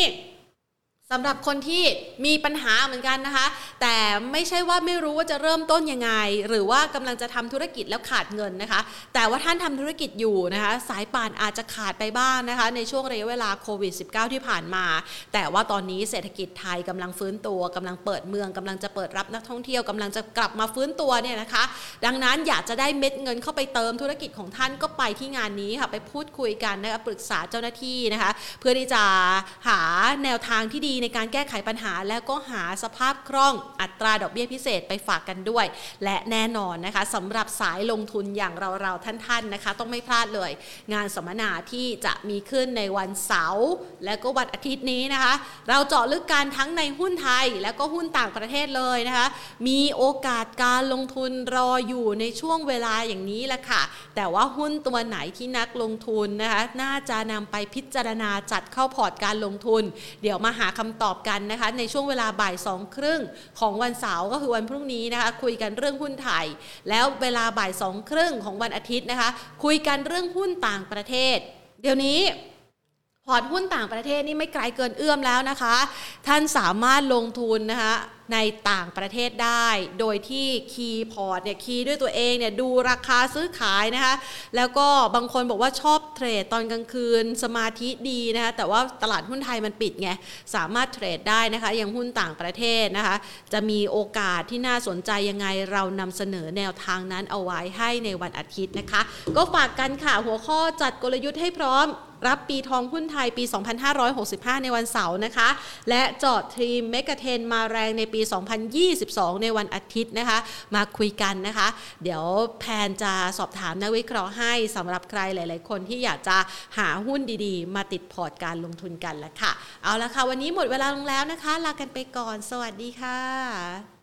สำหรับคนที่มีปัญหาเหมือนกันนะคะ แต่ไม่ใช่ว่าไม่รู้ว่าจะเริ่มต้นยังไง หรือว่ากำลังจะทำธุรกิจแล้วขาดเงินนะคะ แต่ว่าท่านทำธุรกิจอยู่นะคะ สายป่านอาจจะขาดไปบ้างนะคะ ในช่วงระยะเวลาโควิด -19 ที่ผ่านมา แต่ว่าตอนนี้เศรษฐกิจไทยกำลังฟื้นตัวกำลังเปิดเมืองกำลังจะเปิดรับนักท่องเที่ยวกำลังจะกลับมาฟื้นตัวเนี่ยนะคะ ดังนั้นอยากจะได้เม็ดเงินเข้าไปเติมธุรกิจของท่านก็ไปที่งานนี้ค่ะไปพูดคุยกันนะคะปรึกษาเจ้าหน้าที่นะคะ เพื่อที่จะหาแนวทางที่ดีในการแก้ไขปัญหา แล้วก็หาสภาพคล่องอัตราดอกเบี้ยพิเศษไปฝากกันด้วย และแน่นอนนะคะสำหรับสายลงทุนอย่างเราๆท่านๆนะคะ ต้องไม่พลาดเลย งานสัมมนาที่จะมีขึ้นในวันเสาร์และก็วันอาทิตย์นี้นะคะ เราเจาะลึกกันทั้งในหุ้นไทย และก็หุ้นต่างประเทศเลยนะคะ มีโอกาสการลงทุนรออยู่ในช่วงเวลาอย่างนี้แหละค่ะ แต่ว่าหุ้นตัวไหนที่นักลงทุนนะคะ น่าจะนำไปพิจารณาจัดเข้าพอร์ตการลงทุน เดี๋ยวมาหาคำตอบกันนะคะในช่วงเวลาบ่ายสองครึ่งของวันเสาร์ก็คือวันพรุ่งนี้นะคะคุยกันเรื่องหุ้นไทย แล้วเวลาบ่ายสองครึ่งของวันอาทิตย์นะคะคุยกันเรื่องหุ้นต่างประเทศ เดี๋ยวนี้ พอร์ตหุ้นต่างประเทศนี่ไม่ไกลเกินเอื้อมแล้วนะคะ ท่านสามารถลงทุนนะคะในต่างประเทศได้ โดยที่คีย์พอร์ตเนี่ยคีย์ด้วยตัวเองเนี่ยดูราคาซื้อขายนะคะ แล้วก็บางคนบอกว่าชอบเทรดตอนกลางคืนสมาธิดีนะคะแต่ว่าตลาดหุ้นไทยมันปิดไง สามารถเทรดได้นะคะ ยังหุ้นต่างประเทศนะคะ จะมีโอกาสที่น่าสนใจยังไงเรานำเสนอแนวทางนั้นเอาไว้ให้ในวันอาทิตย์นะคะ ก็ฝากกันค่ะหัวข้อจัดกลยุทธ์ให้พร้อม รับปีทองหุ้นไทยปี 2565 ในวันเสาร์นะคะ และเจาะ theme megatrend มาแรงในปี 2022 ในวันอาทิตย์นะคะ มาคุยกันนะคะ เดี๋ยวแพนจะสอบถามนักวิเคราะห์ให้สำหรับใครหลาย ๆ คนที่อยากจะหาหุ้นดีๆ มาติดพอร์ตการลงทุนกันแล้วค่ะ เอาละค่ะ วันนี้หมดเวลาลงแล้วนะคะ ลากันไปก่อน สวัสดีค่ะ